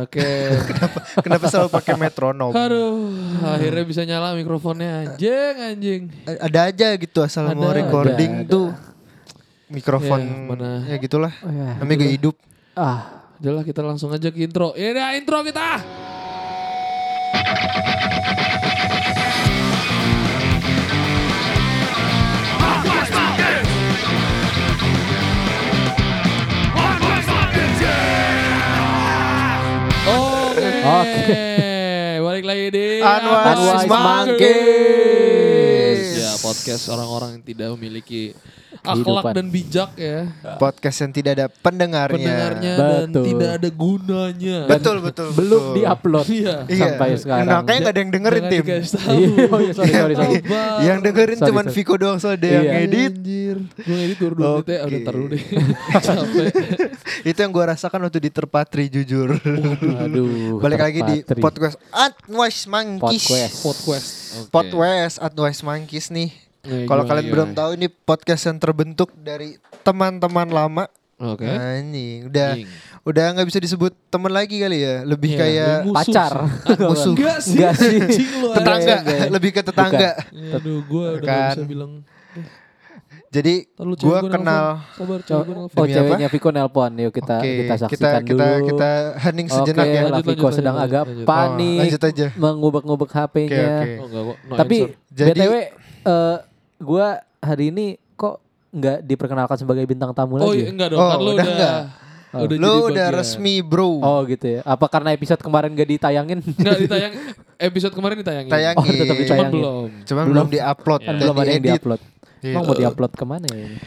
Oke. Kenapa selalu pakai metronom? Aduh, akhirnya bisa nyala mikrofonnya anjing anjing. Ada aja gitu asal Ada, mau recording ada, ada. tuh mikrofon Ya, mana? ya gitulah. Oh, ya. Namanya gak hidup. Ah, Udah lah kita langsung aja ke intro. Ini dah intro kita. Balik lagi di Monkeys. Ya, podcast orang-orang yang tidak memiliki akhlak dan bijak ya. Podcast yang tidak ada pendengarnya. Pendengarnya dan Betul. tidak ada gunanya. Betul betul. belum diupload Iya. Iya. sampai sekarang. Makanya gak ada yang dengerin tim. Iya, oh iya, sorry, sorry, sorry. Bang. Yang dengerin sorry. Viko doang soalnya yang Iya. ngedit. Anjir. Gue 2 menit ya. Udah dulu deh. Itu yang gue rasakan waktu di terpatri jujur. Aduh. Balik lagi di podcast Advice Monkeys. Podcast. Podcast. Podcast Advice Monkeys nih. Eh, Kalau gimana, kalian gimana? belum tahu ini podcast yang terbentuk dari teman-teman lama. Oke. Anjing, udah Anjing. udah nggak bisa disebut teman lagi kali ya. Lebih Iya, kayak musuh pacar. sih. musuh. Enggak sih. Enggak sih. Tetangga, enggak. lebih ke tetangga. anjing. Aduh, gue udah gak Kan. bisa bilang. Jadi gua gua kenal. Sabar, Oh, gue oh ceweknya Viko nelpon. Yuk kita Oke, kita kita saksikan kita dulu. kita hening sejenak Oke, ya. Lanjut, Viko lanjut, sedang lanjut, agak lanjut. Oh, panik. lanjut aja. Mengubek-ngubek HP-nya. Oke, oke. Oh, enggak. No Tapi. Jadi- BTW eh gua hari ini kok nggak diperkenalkan sebagai bintang tamu Oh lagi? iya, ya? enggak dong. Oh, kan lu udah udah. enggak. Oh. Udah Lu jadi udah bagian. resmi bro. Oh gitu ya. Apa karena episode kemarin gak ditayangin? Enggak ditayang. Episode kemarin ditayangin. Tayangin. Oh, tetap Cuman ditayangin. belum. Cuman Belum. belum diupload kan dan belum ada yang diupload. Iya. Emang mau diupload ke mana ya? ini?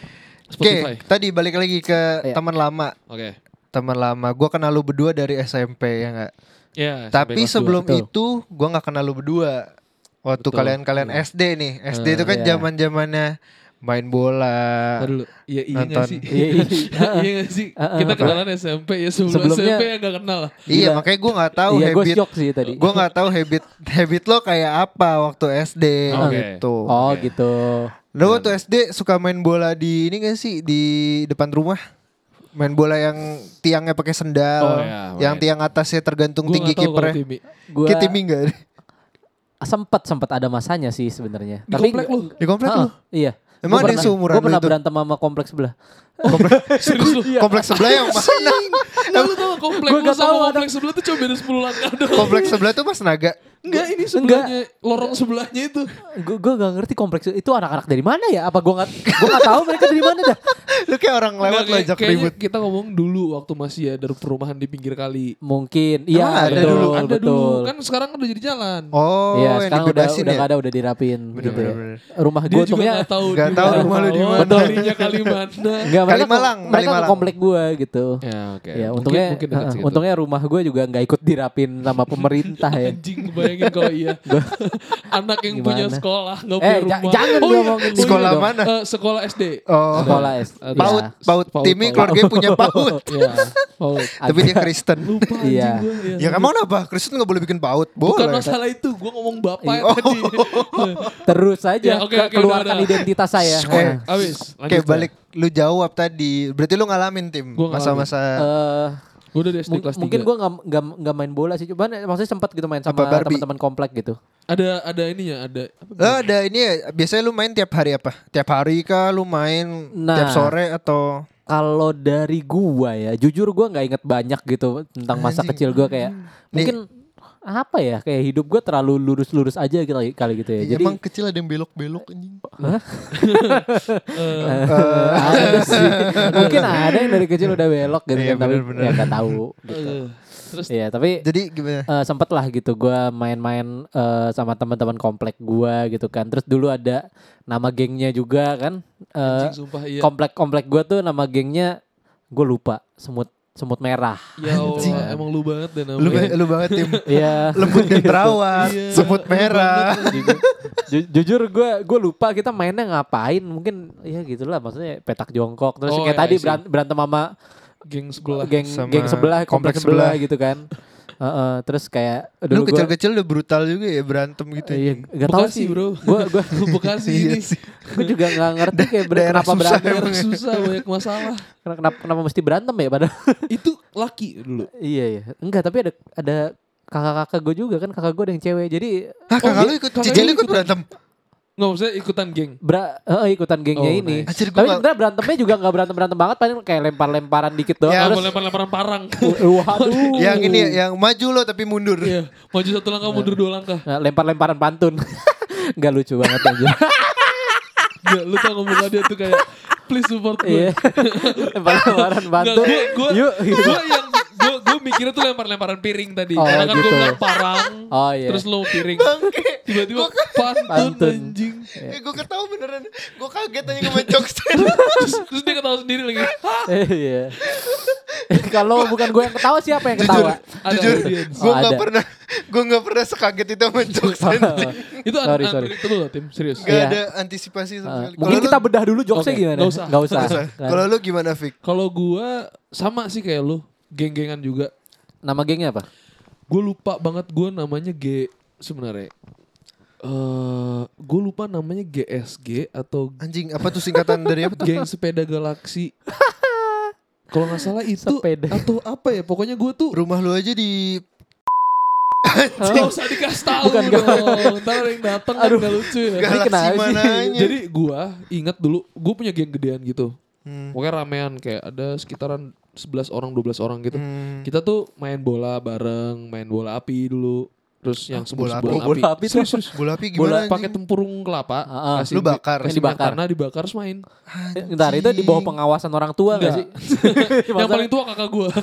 Oke, Spotify. tadi balik lagi ke Iya. teman lama. Oke. Teman lama. Gua kenal lu berdua dari SMP ya enggak? Ya, sampai Tapi sebelum Betul. itu gua nggak kenal lu berdua. Waktu kalian-kalian SD nih. SD Eh, itu kan iya. zaman-zamannya main bola. Ntar dulu. Iya iya Nonton. gak sih? Iya, iya. iya gak sih? Ah, ah, Kita kenalan SMP ya sebelum Sebelumnya- SMP ya gak kenal lah. Iya, Gila. makanya gua nggak tahu iya, gue habit shock sih tadi. Gua nggak tahu habit habit lo kayak apa waktu SD Oke. gitu. oh Oke. gitu. Lo waktu SD suka main bola di ini gak sih di depan rumah? Main bola yang tiangnya pakai sendal, Oh, iya, yang main. tiang atasnya tergantung Gua tinggi nggak. Timmy. Gua Kayak timing gak? Sempat sempat ada masanya sih sebenarnya. Di komplek lu? Di komplek lu? Iya. Emang Gua ada yang seumuran lu pernah berantem sama kompleks sebelah. Serius lu? Komplek sebelah yang mana? Enggak lu tau komplek Gua lu nggak sama tahu, komplek sebelah tuh cuma beda 10 langkah doang. komplek sebelah tuh Mas Naga. Enggak ini sebelahnya lorong sebelahnya itu. Gue gue gak ngerti kompleks itu anak-anak dari mana ya? Apa gue nggak gue nggak tahu mereka dari mana dah? Lu kayak orang lewat lo ajak ribut. Kita ngomong dulu waktu masih ada perumahan di pinggir kali. Mungkin. Iya ada betul, dulu? ada betul. dulu kan sekarang udah jadi jalan. Oh, Iya sekarang udah udah ya? ada udah dirapin Bener, gitu. bener, ya. bener. Rumah gue untungnya gak tahu nggak tahu rumah lu di mana. Kali mana. Enggak, mereka Kalimalang, ke, mereka ke Kalimalang. komplek gue gitu. Ya oke. Ya, Mungkin- untungnya mungkin dekat uh, untungnya rumah gue juga nggak ikut dirapin sama pemerintah ya. Anjing bayangin kalau iya. Anak yang punya Gimana? sekolah nggak Eh, punya rumah. jangan oh, iya. diomongin Sekolah dong. mana? Eh, sekolah SD. Oh, Sekolah S. Paut, paut, Iya. paut. Paut, Timmy paut. keluarganya punya paut. Iya. Paut. Tapi dia Kristen. Lupa anjing Iya. gua, iya. Ya emang apa? Kristen gak boleh bikin paut? Bukan Boleh. masalah itu, gue ngomong bapak Iya. tadi. Terus aja Ya, oke, ke- oke, keluarkan udah, udah. identitas saya. Oke. Nah, Abis, Oke balik lu jawab tadi. Berarti lu ngalamin tim masa-masa eh, Gue udah di SD kelas 3. mungkin gue nggak nggak nggak main bola sih, cuman eh, maksudnya sempat gitu main sama teman-teman komplek gitu. Ada ada ininya, ada apa? Lo ada ini ya, biasanya lu main tiap hari apa? Tiap hari kah lu main Nah. tiap sore atau Kalau dari gua ya, jujur gua nggak inget banyak gitu tentang masa Anjing. kecil gua kayak mungkin apa ya kayak hidup gua terlalu lurus-lurus aja gitu kali gitu ya. Iya, Jadi emang kecil ada yang belok-belok anjing. Eh, ada sih. mungkin ada yang dari kecil udah belok gitu Iya, kan, tapi ya nggak tahu gitu. eh, Terus Iya, tapi Jadi gimana? eh, sempet lah gitu gua main-main eh, sama teman-teman komplek gua gitu kan. Terus dulu ada nama gengnya juga kan. Eh, anjing sumpah iya. komplek-komplek gua tuh nama gengnya gue lupa semut semut merah. Ya Anjing. Allah, emang lu banget deh Lu, namanya. lu banget tim. Iya. Lembut dan terawat, Iya, semut lu merah. jujur, ju- jujur gue gue lupa kita mainnya ngapain mungkin ya gitulah maksudnya petak jongkok terus Oh, kayak iya, tadi I see. beran- berantem sama Geng sebelah. geng Sama geng sebelah komplek komplek sebelah sebelah. gitu kan Heeh, terus kayak Lu dulu gue kecil-kecil udah brutal juga ya berantem gitu. iya gak tahu Bekasi, sih bro. gue gue Bekasi Iya ini. sih. gue juga nggak ngerti kayak daerah kenapa susah berantem emang. Daerah susah banyak masalah. kenapa kenapa mesti berantem ya padahal Itu laki dulu. iya iya enggak tapi ada ada kakak-kakak gue juga kan kakak gue ada yang cewek jadi Hah, kakak Oh, lu ikut kakak Cicil lu ikut berantem. Nggak maksudnya ikutan geng. bra eh, ikutan gengnya Oh, ini nice. Anjir, tapi sebenarnya berantemnya juga nggak berantem berantem banget paling kayak lempar-lemparan dikit doang Ya, terus Apa lempar-lemparan parang. waduh Yang ini ya, yang maju lo tapi mundur. Iya, maju satu langkah mundur dua langkah. Nah, lempar-lemparan pantun nggak lucu banget aja Gak, lu tau ngomong dia tuh kayak please support gue. iya lempar-lemparan pantun gue gue yuk gitu. gue yang gue gue mikirnya tuh lempar-lemparan piring tadi. Oh, Karena kan gue gitu. bilang parang. Oh, iya. Terus lo piring. Bangke. Tiba-tiba pantun, Pantun. anjing. Eh, gue ketawa beneran. Gue kaget aja ngomong jokes. terus, terus dia ketawa sendiri lagi. Iya kalau bukan gue yang ketawa siapa yang Jujur, ketawa Ada jujur, audience. gue Oh, nggak ada. pernah, gue nggak pernah sekaget itu sama jokes. anjing. Itu Sorry, sorry. unpredictable loh tim, serius. Gak Iya. ada antisipasi sama Uh, sekali. mungkin kita bedah dulu jokesnya Oke, gimana nggak usah. nggak usah, Nggak usah. Kalau lu gimana, Fik? Kalau gue sama sih kayak lu, geng-gengan juga. nama gengnya apa Gue lupa banget gue namanya G sebenarnya. Eh, gue lupa namanya GSG atau Anjing, apa tuh singkatan dari apa tuh? geng sepeda galaksi. Kalau nggak salah itu Sepeda. atau apa ya? Pokoknya gue tuh Rumah lu aja di Gak usah dikasih tahu Bukan, dong. Ntar ada yang datang kan gak lucu ya. Gak- galaksi mananya. Jadi gua ingat dulu, gue punya geng gedean gitu. Hmm. Pokoknya ramean kayak ada sekitaran 11 orang, 12 orang gitu. Hmm. Kita tuh main bola bareng, main bola api dulu. Terus yang Ah, bola sebelum api? Bola api serius, serius. Bola api Bola gimana Pakai anjing? tempurung kelapa, ah. kasih Lu bakar. kasih Dibakar. tanah dibakar terus main. Bentar itu di bawah pengawasan orang tua nggak sih? yang paling tua kakak gua.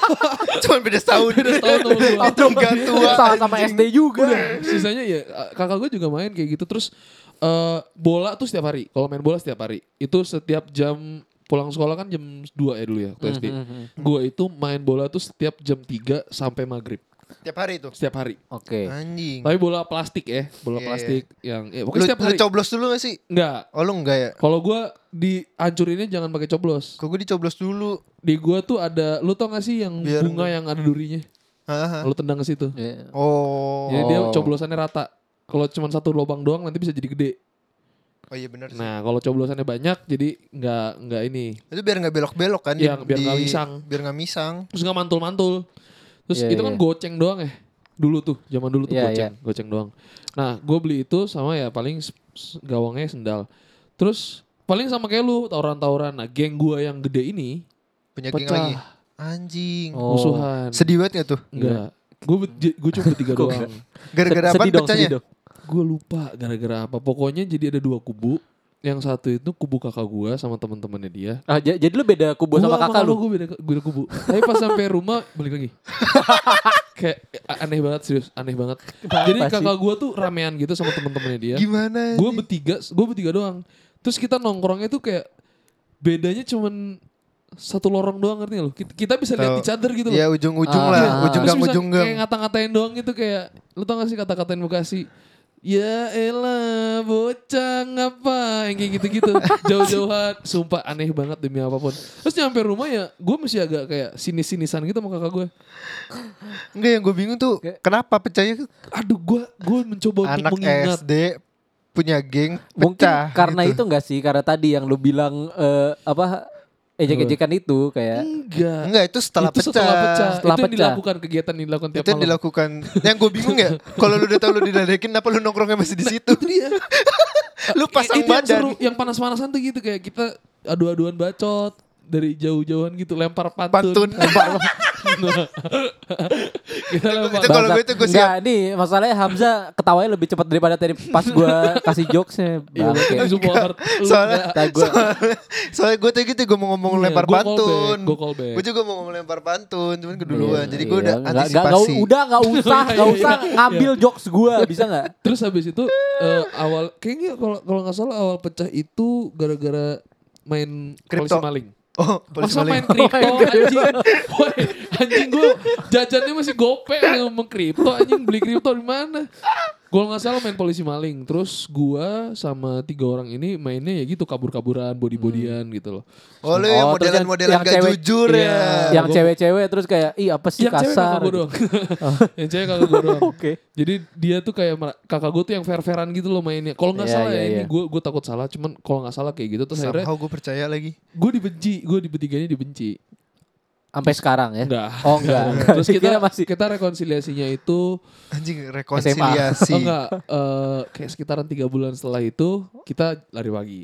Cuman beda setahun. Beda setahun sama. Itu enggak tua. sama-sama. SD juga. Sisanya ya kakak gue juga main kayak gitu terus eh bola tuh setiap hari. Kalau main bola setiap hari. Itu setiap jam pulang sekolah kan jam 2 ya dulu ya waktu SD. Mhm, mhm. Gue itu main bola tuh setiap jam 3 sampai maghrib. Tiap hari itu. Setiap hari. Oke. Anjing. Tapi bola plastik ya. Bola Iya, plastik yang ya Lu, pokoknya setiap lu hari. coblos dulu gak sih? Enggak. Oh lu enggak ya? Kalau gue dihancurinnya jangan pakai coblos. Kok gue dicoblos dulu? Di gue tuh ada, lu tau gak sih yang Biar bunga yang ada durinya? Haha. Lu tendang ke situ. Iya. Oh. Jadi dia coblosannya rata. Kalau cuma satu lubang doang nanti bisa jadi gede. Oh iya benar sih. Nah, kalau coblosannya banyak jadi nggak nggak ini. Itu biar nggak belok-belok kan? Iya, biar nggak misang. Biar nggak misang. Terus nggak mantul-mantul. Terus Iya, itu kan iya. goceng doang ya. Dulu tuh, zaman dulu tuh Iya, goceng, goceng doang. Nah, gue beli itu sama ya paling gawangnya sendal. Terus paling sama kayak lu tawuran-tawuran. Nah, geng gua yang gede ini Punya geng lagi. Anjing. Oh. musuhan. Sedih banget gak tuh? Enggak. Gue gue cuma bertiga doang. Gara-gara apa dong, pecahnya? sedih dong. Gue lupa gara-gara apa. Pokoknya jadi ada dua kubu. Yang satu itu kubu kakak gua sama teman-temannya dia. Ah, j- jadi lu beda kubu sama Gua kakak lu. Gue beda, beda kubu. Tapi pas sampai rumah balik lagi. Kayak a- aneh banget serius, aneh banget. Jadi kakak gue tuh ramean gitu sama teman-temannya dia. Gimana? Gue bertiga, gue bertiga doang. Terus kita nongkrongnya tuh kayak bedanya cuman satu lorong doang ngerti lu? Kita, kita bisa lihat each other gitu loh. Ya ujung-ujung Ah. lah. Iya. Ujung gang, ujung gang. kayak ngata-ngatain doang gitu kayak lu tau gak sih kata-katain Bekasi Ya elah bocah ngapa yang kayak gitu-gitu. Jauh-jauhan. Sumpah aneh banget demi apa pun. Terus nyampe rumah ya gue masih agak kayak sinis-sinisan gitu sama kakak gue Enggak yang gue bingung tuh kenapa pecahnya? Aduh gue gue mencoba untuk anak mengingat. SD punya geng Mungkin pecah karena gitu. itu enggak sih? Karena tadi yang lu bilang eh, apa ejek-ejekan itu kayak enggak Enggak itu setelah itu pecah. setelah pecah Setelah itu yang pecah. dilakukan kegiatan yang dilakukan tiap Itu yang malam dilakukan. yang gue bingung ya, kalau lu udah tahu lu diledekin, kenapa lu nongkrongnya masih di situ? itu dia lu pasang itu yang badan. seru yang panas-panasan tuh gitu kayak kita adu-aduan bacot dari jauh-jauhan gitu lempar pantun, Pantun. kita lempar Itu kalau gue itu gue Enggak, siap. nih masalahnya Hamzah ketawanya lebih cepat daripada tadi pas gua kasih jokesnya. Iya, Bangke. itu support. Soalnya- enggak. Gua Soalnya, soalnya gue tadi gitu gue mau ngomong Iya, lempar pantun. Gue juga mau ngomong lempar pantun, cuman keduluan. Jadi gue iya. udah Nggak- nggak- antisipasi. nggak- udah nggak usah, iya, usah iya. ngambil jokes gua, bisa nggak? Terus habis itu eh, awal kayaknya kalau kalau nggak salah awal pecah itu gara-gara main Kripto. polisi maling. Oh, polisi Masa main kripto anjing. Woi, anjing gue jajannya masih gope ngomong kripto anjing beli kripto di mana? Kalau nggak salah main polisi maling. Terus gua sama tiga orang ini mainnya ya gitu kabur-kaburan, body-bodyan gitu loh. Oh lu yang Oh, modelan-modelan yang gak cewek- jujur Iya. ya. yang cewek-cewek terus kayak ih apa sih yang cewek kakak kasar. gue doang. yang cewek kakak gue doang. Oke. Jadi dia tuh kayak kakak gue tuh yang fair-fairan gitu loh mainnya. Kalau nggak Iya, salah iya, ya ini iya. gue gue takut salah. Cuman kalau nggak salah kayak gitu terus akhirnya Somehow gue percaya lagi. gue dibenci. Gue di bertiganya dibenci. Sampai sekarang ya. Enggak. Oh enggak. Terus kita masih kita rekonsiliasinya itu Anjing oh, rekonsiliasi. enggak eh, kayak sekitaran tiga bulan setelah itu kita lari pagi.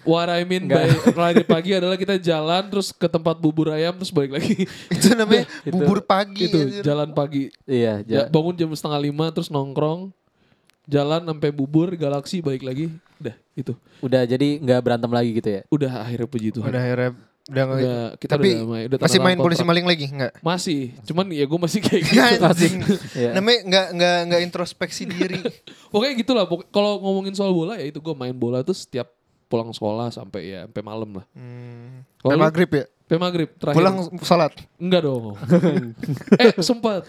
What I mean by lari pagi adalah kita jalan terus ke tempat bubur ayam terus balik lagi. itu namanya Itu- bubur pagi. itu anjir. jalan pagi. Iya, Ya, ja- bangun jam setengah lima terus nongkrong jalan sampai bubur galaksi balik lagi udah itu udah jadi nggak berantem lagi gitu ya. udah akhirnya puji Tuhan Udah akhirnya udah nggak- Udah, kita Tapi udah, main, udah masih main polisi maling lagi enggak? masih cuman ya gue masih kayak gitu Anjing. Iya. Namanya enggak enggak enggak introspeksi diri. pokoknya gitulah pokok- kalau ngomongin soal bola ya itu gue main bola tuh setiap pulang sekolah sampai ya sampai malam lah Hmm. Sampai maghrib ya? Sampai maghrib terakhir Pulang sholat. enggak dong eh sempat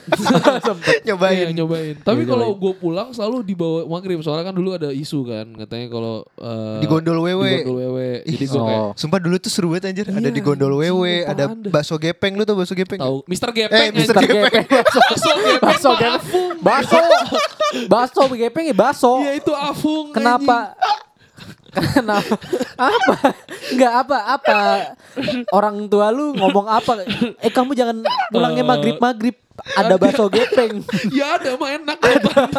Nyobain. Iya, nyobain tapi kalau gue pulang selalu dibawa maghrib soalnya kan dulu ada isu kan katanya kalau eh, Di gondol wewe. di gondol wewe jadi gue Oh. kayak Sumpah dulu tuh seru banget anjir. ada Iya, di gondol wewe, ada dah? bakso gepeng lu tau bakso gepeng? tahu Mister Eh, Gepeng Mister anjing. Gepeng. Bakso Gepeng Baso gepeng. Afung. Baso. Baso gepeng ya baso. Iya itu Afung Kenapa? Kenapa? Apa? Enggak apa apa. Orang tua lu ngomong apa? Eh kamu jangan pulangnya Eh, maghrib maghrib. Ada bakso gepeng. Ya ada mah enak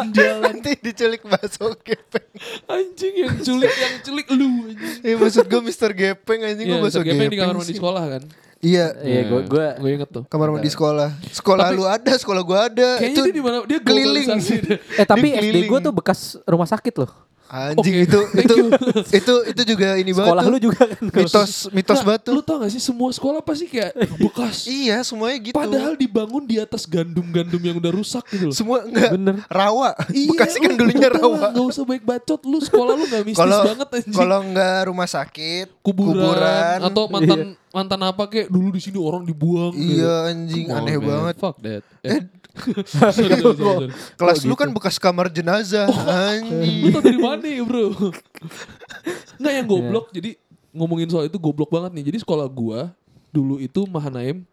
jalan Nanti diculik bakso gepeng. anjing yang culik yang culik lu anjing. Eh maksud gue Mister Gepeng anjing Iya, gue bakso Mister Gepeng gepeng. di kamar mandi sekolah kan. Iya. Iya, gua- gua- gue inget tuh. Kamar mandi sekolah. Sekolah Tapi- lu ada, sekolah gua ada. Kayaknya itu dia di mana dia keliling. Eh tapi SD keliling. gue tuh bekas rumah sakit loh. Anjing Oke, itu itu itu itu juga ini banget. Sekolah lu juga kan. mitos mitos Nggak, batu. Lu tau gak sih semua sekolah pasti kayak bekas. Iya, semuanya gitu. Padahal dibangun di atas gandum-gandum yang udah rusak gitu loh. semua enggak Bener. rawa. Bekasi kan lu dulunya rawa. Gak usah baik bacot lu sekolah lu gak mistis Kalau banget anjing. kalau enggak rumah sakit, kuburan, atau mantan Iya. mantan apa kayak dulu di sini orang dibuang. gitu. Iya anjing Come on, aneh man. banget. Fuck that. Eh. sorry, sorry, sorry, sorry. Kelas Oh, lu kan bekas kamar jenazah. Lu Anjing. tau dari mana ya bro? Nggak yang goblok. Jadi ngomongin soal itu goblok banget nih. Jadi sekolah gua dulu itu Mahanaim.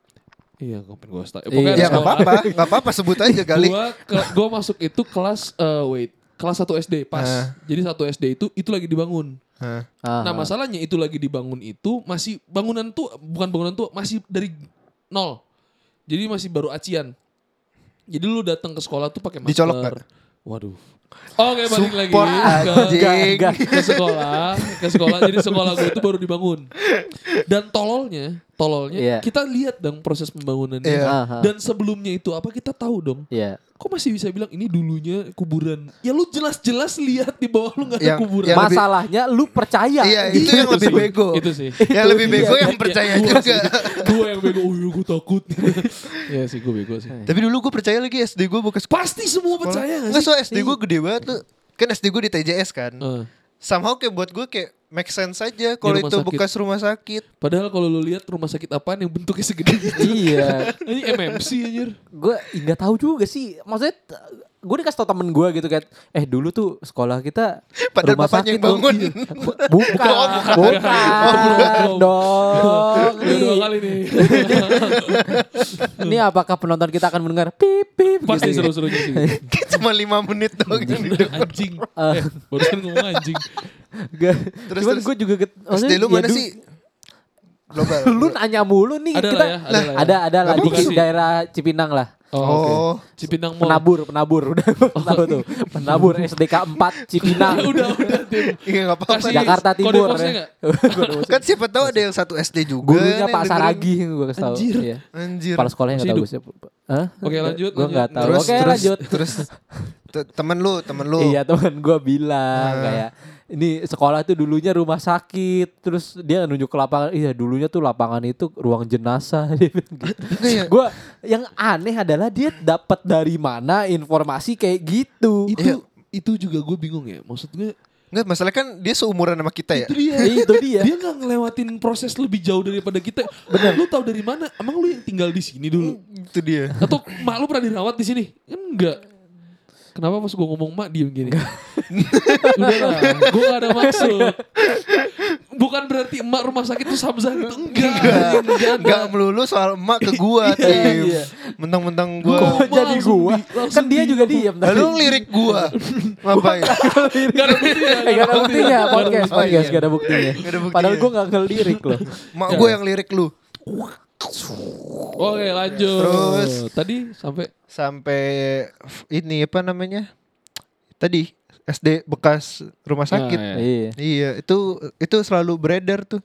Iya ngapain gua start. Pokoknya Iya, Ya enggak sekolah. apa-apa, enggak apa-apa sebut aja kali. Gua, ke- gua masuk itu kelas eh, wait kelas 1 SD pas. Ah. Jadi satu SD itu itu lagi dibangun. Ah, Nah masalahnya itu lagi dibangun itu masih bangunan tuh bukan bangunan tuh masih dari nol. Jadi masih baru acian. Jadi lu datang ke sekolah tuh pakai masker. Dicolok nggak? Waduh. Oke balik lagi ke. Enggak, ke sekolah, ke sekolah. Jadi sekolah gue itu baru dibangun. Dan tololnya, tololnya Iya. kita lihat dong proses pembangunannya. Iya. Aha. Dan sebelumnya itu apa kita tahu dong. Iya. Kok masih bisa bilang ini dulunya kuburan? Ya lu jelas-jelas lihat di bawah lu nggak ada Yang- kuburan. yang lebih- Masalahnya lu percaya. Iya, itu yang lebih sih, bego. Itu sih. Yang lebih bego Iya, yang iya, percaya gua juga. Gua yang bego, oh iya gue takut. Iya sih gue bego sih. Tapi dulu gue percaya lagi SD gue bekas Pasti semua percaya gak Enggak sih? so SD gue gede banget tuh. Kan SD gue di TJS kan. Eh, Somehow kayak buat gue kayak make sense aja kalau itu sakit. bekas rumah sakit. padahal kalau lu lihat rumah sakit apaan yang bentuknya segede gitu. Iya. Ini MMC anjir. gue nggak tahu juga sih. Maksudnya gue dikasih tau temen gue gitu kan. Eh dulu tuh sekolah kita Padahal rumah yang sakit loh. bangun. Iya. Bu- Bukan, Oh, bukan, bukan. dong. Udah dua Nih, kali nih. ini apakah penonton kita akan mendengar pip pip? Pasti gitu. seru-serunya sih. Cuma 5 menit doang yang anjing. Eh, barusan ngomong anjing. Gak. Terus, Cuman gue juga get, SD lu ya mana du- sih? Global. Lu nanya mulu nih Ada lah kita. ya, ada lah ya. Ada ada lah di sih. daerah Cipinang lah. Oh, Oh. oke. Cipinang Mall. Penabur, penabur udah tahu tuh. Penabur SDK 4 Cipinang. udah, udah, Tim. Iya enggak apa-apa. Kasih Jakarta kode Timur posnya ya. Kan siapa tahu ada yang satu SD juga. Gurunya Pak. Saragi gue kasih tahu. Anjir. Iya. Anjir. Kepala sekolahnya enggak tahu siapa. Hah? Oke, lanjut, Gue enggak tahu. Terus Oke, terus lanjut. terus te- temen lu, temen lu. Iya teman gue bilang Ah. kayak ini sekolah tuh dulunya rumah sakit terus dia nunjuk ke lapangan iya dulunya tuh lapangan itu ruang jenazah gitu. Iya. gue yang aneh adalah dia dapat dari mana informasi kayak gitu Itu Iya. itu juga gue bingung ya. Maksudnya Enggak, masalah kan dia seumuran sama kita ya. itu dia. itu dia Dia nggak ngelewatin proses lebih jauh daripada kita. Benar. Lu tahu dari mana? Emang lu yang tinggal di sini dulu? Itu dia. Atau mak lu pernah dirawat di sini? Enggak. Kenapa pas gue ngomong mak diem gini? Udah lah, gue gak ada maksud. Bukan berarti emak rumah sakit itu Samzah gitu. Enggak. Enggak. Enggak melulu soal emak ke gua, Tim. iya. Mentang-mentang Kok gua. jadi gua? Kan dia di- juga diem tadi. Lalu ngelirik gua. Ngapain? Gak ada buktinya. Gak ada buktinya podcast, podcast iya. gak ada buktinya. Padahal gue gak ngelirik loh. Mak gua yang lirik lu. Oke lanjut. Terus. Tadi sampai Sampai ini apa namanya? Tadi SD bekas rumah sakit. Nah, ya. Iya. Iya, itu itu selalu beredar tuh.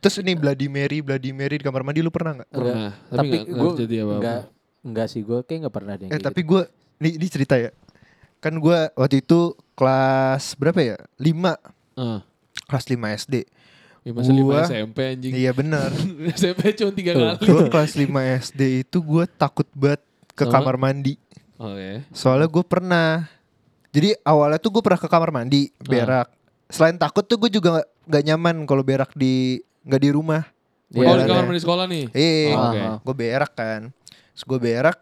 Terus ini Bloody Mary, Bloody Mary di kamar mandi lu pernah nggak? pernah. Tapi, Tapi gak, gue jadi apa-apa. enggak enggak sih gue kayak gak pernah deh. Eh tapi gue ini, ini cerita ya. Kan gue waktu itu kelas berapa ya? 5 Ah, Kelas 5 SD. Ya masa lima Gua- SMP anjing. Iya bener SMP cuma tiga Tuh. kali. Gue kelas 5 SD itu gue takut banget ke Sama? kamar mandi. Oke. Soalnya gue pernah. Jadi awalnya tuh gue pernah ke kamar mandi berak. Selain takut tuh gue juga nggak nggak nyaman kalau berak di nggak di rumah. Iya, Oh di kamar mandi sekolah nih. Eh, Oh, Oke. Ah, gue berak kan. Terus gue berak.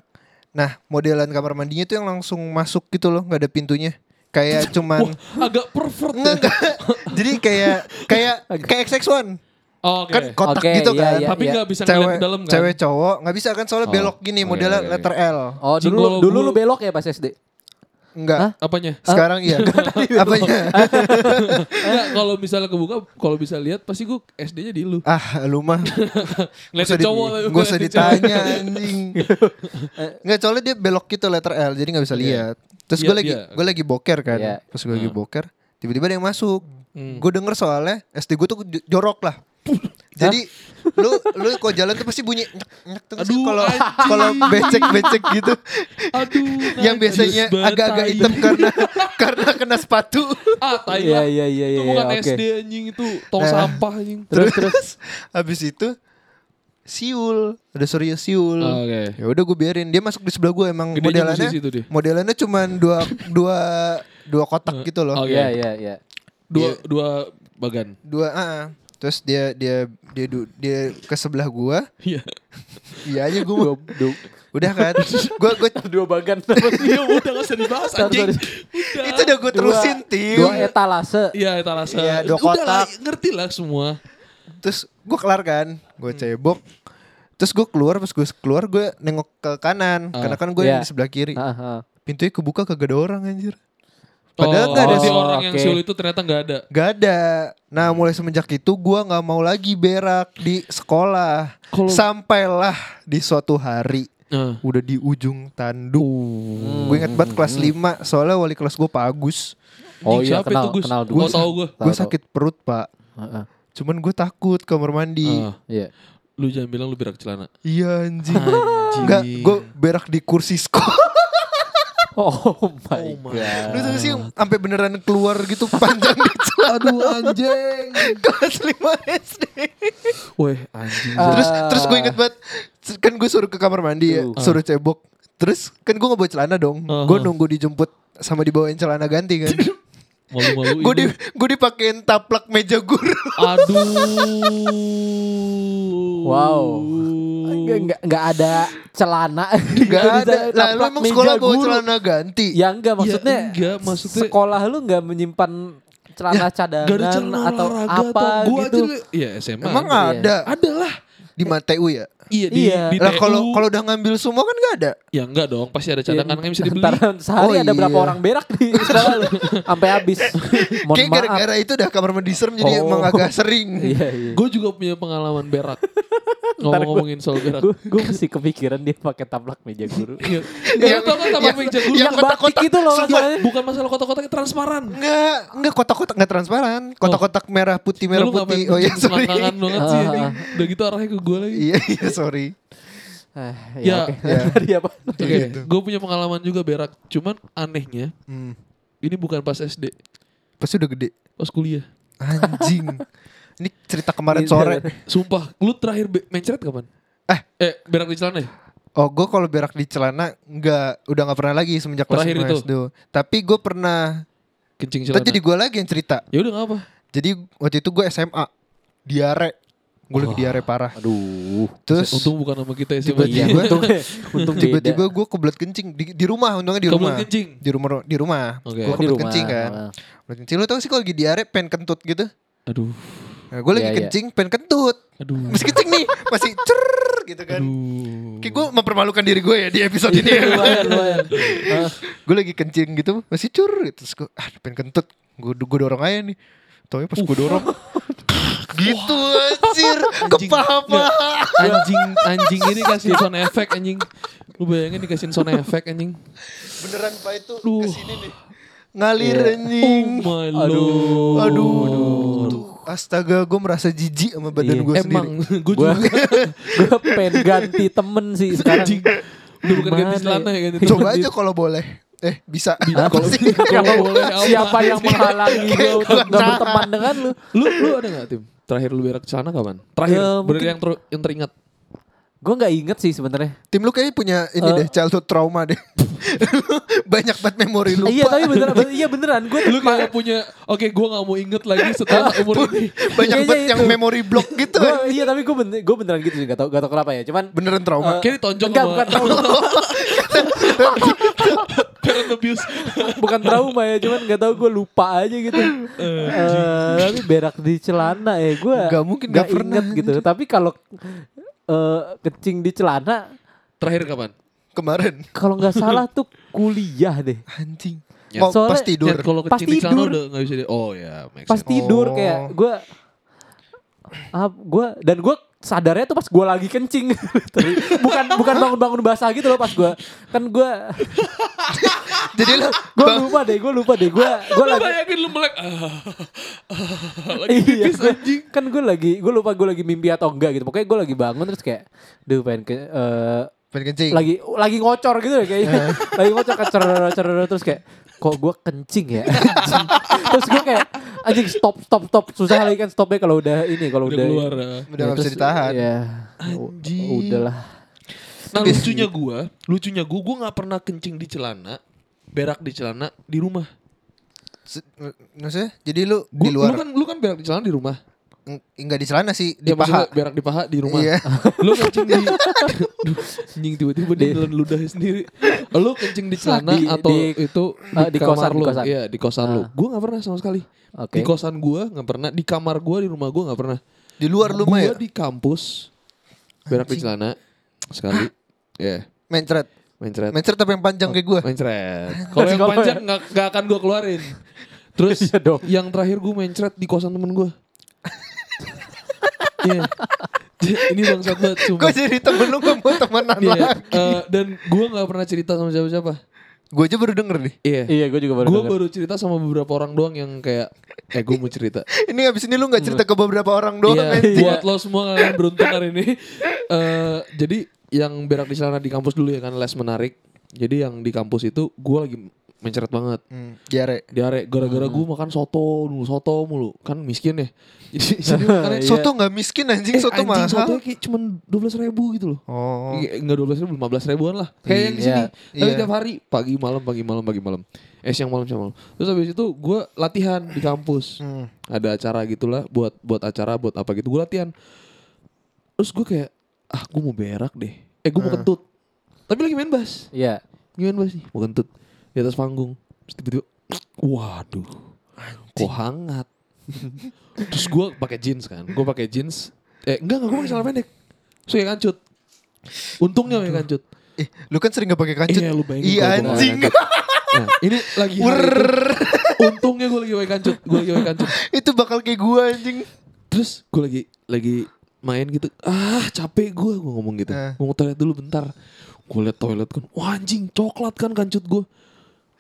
Nah modelan kamar mandinya tuh yang langsung masuk gitu loh, nggak ada pintunya. Kayak cuman Wah, agak pervert Enggak, ya. Jadi kayak kayak kayak XX1. Oh, Oke. Kan kotak Oke, gitu iya, kan. iya. Tapi nggak bisa ngeliat Cewek, ke dalam kan. cewek cowok nggak bisa kan soalnya Oh, belok gini modelnya oke, letter L. Oh dulu dulu gua- lu belok ya pas SD? Enggak. Hah? Apanya? Sekarang iya. Apanya? Enggak, kalau misalnya kebuka, kalau bisa lihat pasti gue SD-nya di lu. ah, lu mah Ngeliatin cowok Gue usah ditanya anjing. Enggak soalnya dia belok gitu letter L jadi nggak bisa Oke. lihat. Terus Iya, gue lagi iya. gue lagi boker kan. Iya. Pas gue lagi Hmm. boker, tiba-tiba ada yang masuk. Hmm. Gue denger soalnya SD gue tuh jorok lah. Jadi lu lu kok jalan tuh pasti bunyi nyek nyek tuh kalau kalau becek-becek gitu. Aduh. yang biasanya agak-agak hitam karena karena kena sepatu. Ah, tai Iya lah. iya iya Itu iya. bukan oke. SD anjing itu tong Nah. sampah anjing. Terus terus habis itu siul, ada Surya siul. Oh, Oke. Ya udah gue biarin dia masuk di sebelah gue emang Gedenya modelannya musisi itu dia. modelannya cuman dua dua dua kotak gitu loh. Oke. Iya iya iya. Dua Iya. dua bagan. Dua ah, ah. Terus dia dia dia du- dia ke sebelah gua. Iya. Iya aja gua Dua, dua, Udah kan. gua gua dua bagan. Iya udah gak usah dibahas anjing. Udah. itu udah gua terusin tim. Dua etalase. Iya etalase. Iya, dua Udah lah, kotak. ngerti lah semua. Terus gua kelar kan. Gua cebok. Terus gua keluar pas gua keluar gua nengok ke kanan Ah. karena kan gua yang Iya. di sebelah kiri. Ah, ah. Pintunya kebuka kagak ada orang anjir. Padahal oh, nggak ada si sih. orang yang Oke. siul itu ternyata nggak ada. Gak ada. Nah mulai semenjak itu gua nggak mau lagi berak di sekolah. Kalau- Sampailah di suatu hari Nah. udah di ujung tanduk. Hmm. Gue inget banget kelas 5 soalnya wali kelas gue Pak Agus. Oh Anjing, iya siapa kenal itu, Gus? kenal dulu. tahu gua. Gue Tahu, sakit perut pak. Ah, ah. Cuman gue takut kamar mandi. Ah, Iya. lu jangan bilang lu berak celana. Iya anjing. Anjing. Enggak, gue berak di kursi sekolah. Oh my Oh my god. Lu gak sih sampai beneran keluar gitu panjang di celana. Aduh anjing. kelas 5 SD. Weh anjing. Ah. Terus terus gue inget banget kan gue suruh ke kamar mandi ya, Tuh. suruh cebok. Terus kan gue gak bawa celana dong. Uh-huh. Gue nunggu dijemput sama dibawain celana ganti kan. Malu-malu gue di gue dipakein taplak meja guru. Aduh. Wow. Enggak enggak enggak ada celana. Gak ada. bisa Lah lu taplak emang meja sekolah bawa celana ganti. Ya enggak maksudnya. Ya, enggak, maksudnya- sekolah lu enggak menyimpan celana cadangan Gak ada celana atau olahraga apa atau gua gitu. aja Iya SMA. Emang ada. ada. Ada lah. Di Mateu ya? Iya di, Iya. di Lah TU. kalau kalau udah ngambil semua kan gak ada. ya enggak dong, pasti ada cadangan kan bisa dibeli. Ntar sehari Oh, ada berapa iya. orang berak di sekolah lu sampai habis. Mohon Kayak maaf. gara-gara itu udah kamar mandi serem jadi Oh. emang agak sering. Iya iya. Gue juga punya pengalaman berak. Ngomong-ngomongin soal berak. Gue masih kepikiran dia pakai taplak meja guru. Iya. Iya, tau kan tapak meja guru? yang Yang batik kotak-kotak itu loh Bukan, masalah kotak-kotaknya transparan. Enggak, enggak kotak-kotak enggak transparan. Kotak-kotak merah putih merah putih. Oh iya, sorry. selangkangan banget sih Ah. anjing. Udah gitu arahnya ke gue lagi. Iya, iya, sorry. Ah, Ya, ya, oke. ya. Tadi apa? Oke, Gitu. gue punya pengalaman juga berak. Cuman anehnya, Hmm. ini bukan pas SD, Pasti udah gede. pas kuliah. Anjing. Ini cerita kemarin Iya, sore. Sumpah, lu terakhir be- mencret kapan? Eh. eh berak di celana ya? Oh, gue kalau berak di celana enggak, udah nggak pernah lagi semenjak Terakhir 5 itu? SD. Tapi gue pernah, Kencing celana. jadi gue lagi yang cerita. Ya udah nggak apa. Jadi waktu itu gue SMA, diare. Gue lagi diare parah. Aduh. Terus Untung bukan nama kita ya sih. tiba-tiba Iya, untung, untung tiba-tiba gue kebelet kencing di, di rumah untungnya di rumah. kencing? Di rumah di rumah. Oke. Gue Oh, kebelet kencing kan. Ah. Kebelet kencing lu tau sih kalau lagi diare pengen kentut gitu. Aduh. Nah, gue lagi Iya, iya. kencing pengen kentut. Aduh. Masih kencing nih, masih cer gitu kan. Aduh. Kayak gue mempermalukan diri gue ya di episode ini. lumayan, lumayan. Ah, gue lagi kencing gitu masih cur gitu. Terus gue ah pengen kentut. Gue gue dorong aja nih. Taunya pas gue dorong gitu anjir ke Anjing. Anjing ini kasih sound effect anjing. Lu bayangin dikasih sound effect anjing. Beneran pak itu Duh. ke sini nih. Ngalir Iya. anjing. Oh my Aduh. Aduh. Tuh, Astaga gue merasa jijik sama badan Iya. gue sendiri. Emang gue juga gua pengen ganti temen sih sekarang. Udah bukan ganti Gimana celana ya? ya ganti Coba aja kalau boleh. Eh bisa. Kalau- sih? kalau boleh apa? Siapa yang menghalangi gue untuk gak berteman dengan lu? Lu lu ada gak tim? Terakhir lu berak celana kapan? Terakhir Ya, bener mungkin- yang ter, yang teringat. Gue gak inget sih sebenarnya. Tim lu kayaknya punya ini Eh. deh childhood trauma deh. Banyak banget memori lupa. Iya tapi beneran, ben- iya beneran. Gue Lu kayak punya oke gua gak mau inget lagi setelah umur ini. Banyak Kayaknya banget yang itu. memory block gitu. Gua, iya tapi gue bener, gue beneran gitu sih. Gak tau, gak tau kenapa ya. Cuman Beneran trauma. Kayak ditonjok enggak sama bukan trauma, parent abuse. bukan trauma ya. Cuman gak tau gue lupa aja gitu. Eh, tapi berak di celana ya gue Nggak mungkin, gak nggak pernah, inget gitu. Tapi kalau eh, kecing di celana, Terakhir kapan? Kemarin kalau nggak salah tuh kuliah deh. anjing. Ya. Soalnya- pas tidur. Ya, kalau Pas kecil di celana tidur. udah gak bisa di Oh ya, make Pas sense. tidur Oh. kayak gue ah, gue dan gue sadarnya tuh pas gue lagi kencing. Bukan bukan bangun-bangun basah gitu loh pas gue kan gue Jadi lu gue lupa deh gue lupa deh. Gue gue lagi bayangin lu melek ah, ah, lagi iya gua- kan gue lagi gue lupa gue lagi mimpi atau enggak gitu. Pokoknya gue lagi bangun terus kayak duh pengen ke eh, pengen kencing. lagi lagi ngocor gitu ya kayaknya. Lagi ngocor cer terus kayak kok gue kencing ya Anjing. terus gue kayak anjing stop stop stop susah lagi kan stopnya kalau udah ini kalau Udah udah keluar. ah. Udah nggak bisa ditahan. ya Anjing. udahlah Nah lucunya gua, lucunya gua, gua gak pernah kencing di celana, berak di celana di rumah. Maksudnya jadi lu Gua, di luar Lu kan lu kan berak di celana di rumah. Eng- enggak di celana sih, di Ya, paha. berak di paha di rumah. Iya. Lu kencing di anjing tiba-tiba dia nelan ludahnya sendiri. Lu kencing di celana Di- atau di- itu di kamar kosan, di lu? kosan. Iya, di kosan lu. Ah. Gua gak pernah sama sekali. oke Di kosan gua gak pernah, di kamar gua di rumah gua gak pernah. Di luar lu mah ya. Gua di kampus berak di celana sekali. Ya, Mencret. mencret. Mencret apa yang panjang kayak gue? Mencret. Kalau yang panjang nggak nggak akan gue keluarin. Terus Iya yang terakhir gue mencret di kosan temen gue. Iya. Ini bangsat banget Gue sumpah. jadi temen lu gak mau temenan Iya, lagi. eh, dan gue nggak pernah cerita sama siapa-siapa. Gue aja baru denger nih. Iya. iya gue juga baru Gue denger. baru cerita sama beberapa orang doang yang kayak, eh gue mau cerita. Ini abis ini lu gak cerita ke beberapa orang doang Iya, anjing. buat lo semua kalian beruntung hari ini. Eh, jadi yang berak di celana di kampus dulu ya kan les menarik. Jadi yang di kampus itu gue lagi mencret banget. Hmm, diare. diare gara-gara gue makan soto dulu soto mulu kan miskin ya jadi makannya Iya. Soto gak miskin anjing, eh, soto anjing mahal. soto kayak cuman dua belas ribu gitu loh Oh. Iya, enggak dua belas ribu lima belas ribuan lah kayak yang di sini Iya. tapi Iya. tiap hari pagi malam pagi malam pagi malam eh siang malam siang malam terus habis itu gue latihan di kampus Hmm. ada acara gitulah buat buat acara buat apa gitu gue latihan terus gue kayak ah gue mau berak deh eh gue mau Hmm. kentut tapi lagi main bass Iya. gimana sih mau kentut di atas panggung. Terus tiba-tiba waduh kok hangat. Terus gue pakai jeans kan. Gue pakai jeans. Eh enggak enggak gue pakai celana pendek. So ya kancut. Untungnya ya kancut. Eh, lu kan sering gak pakai kancut. iya lu bayangin Iya anjing. nah ini lagi untungnya gue lagi pakai kancut. Gue lagi pakai kancut. Itu bakal kayak gue anjing. terus gue lagi lagi main gitu. Ah capek gue gue ngomong gitu. Eh. mau ke toilet dulu bentar. Gue liat toilet kan wah anjing coklat kan kancut gue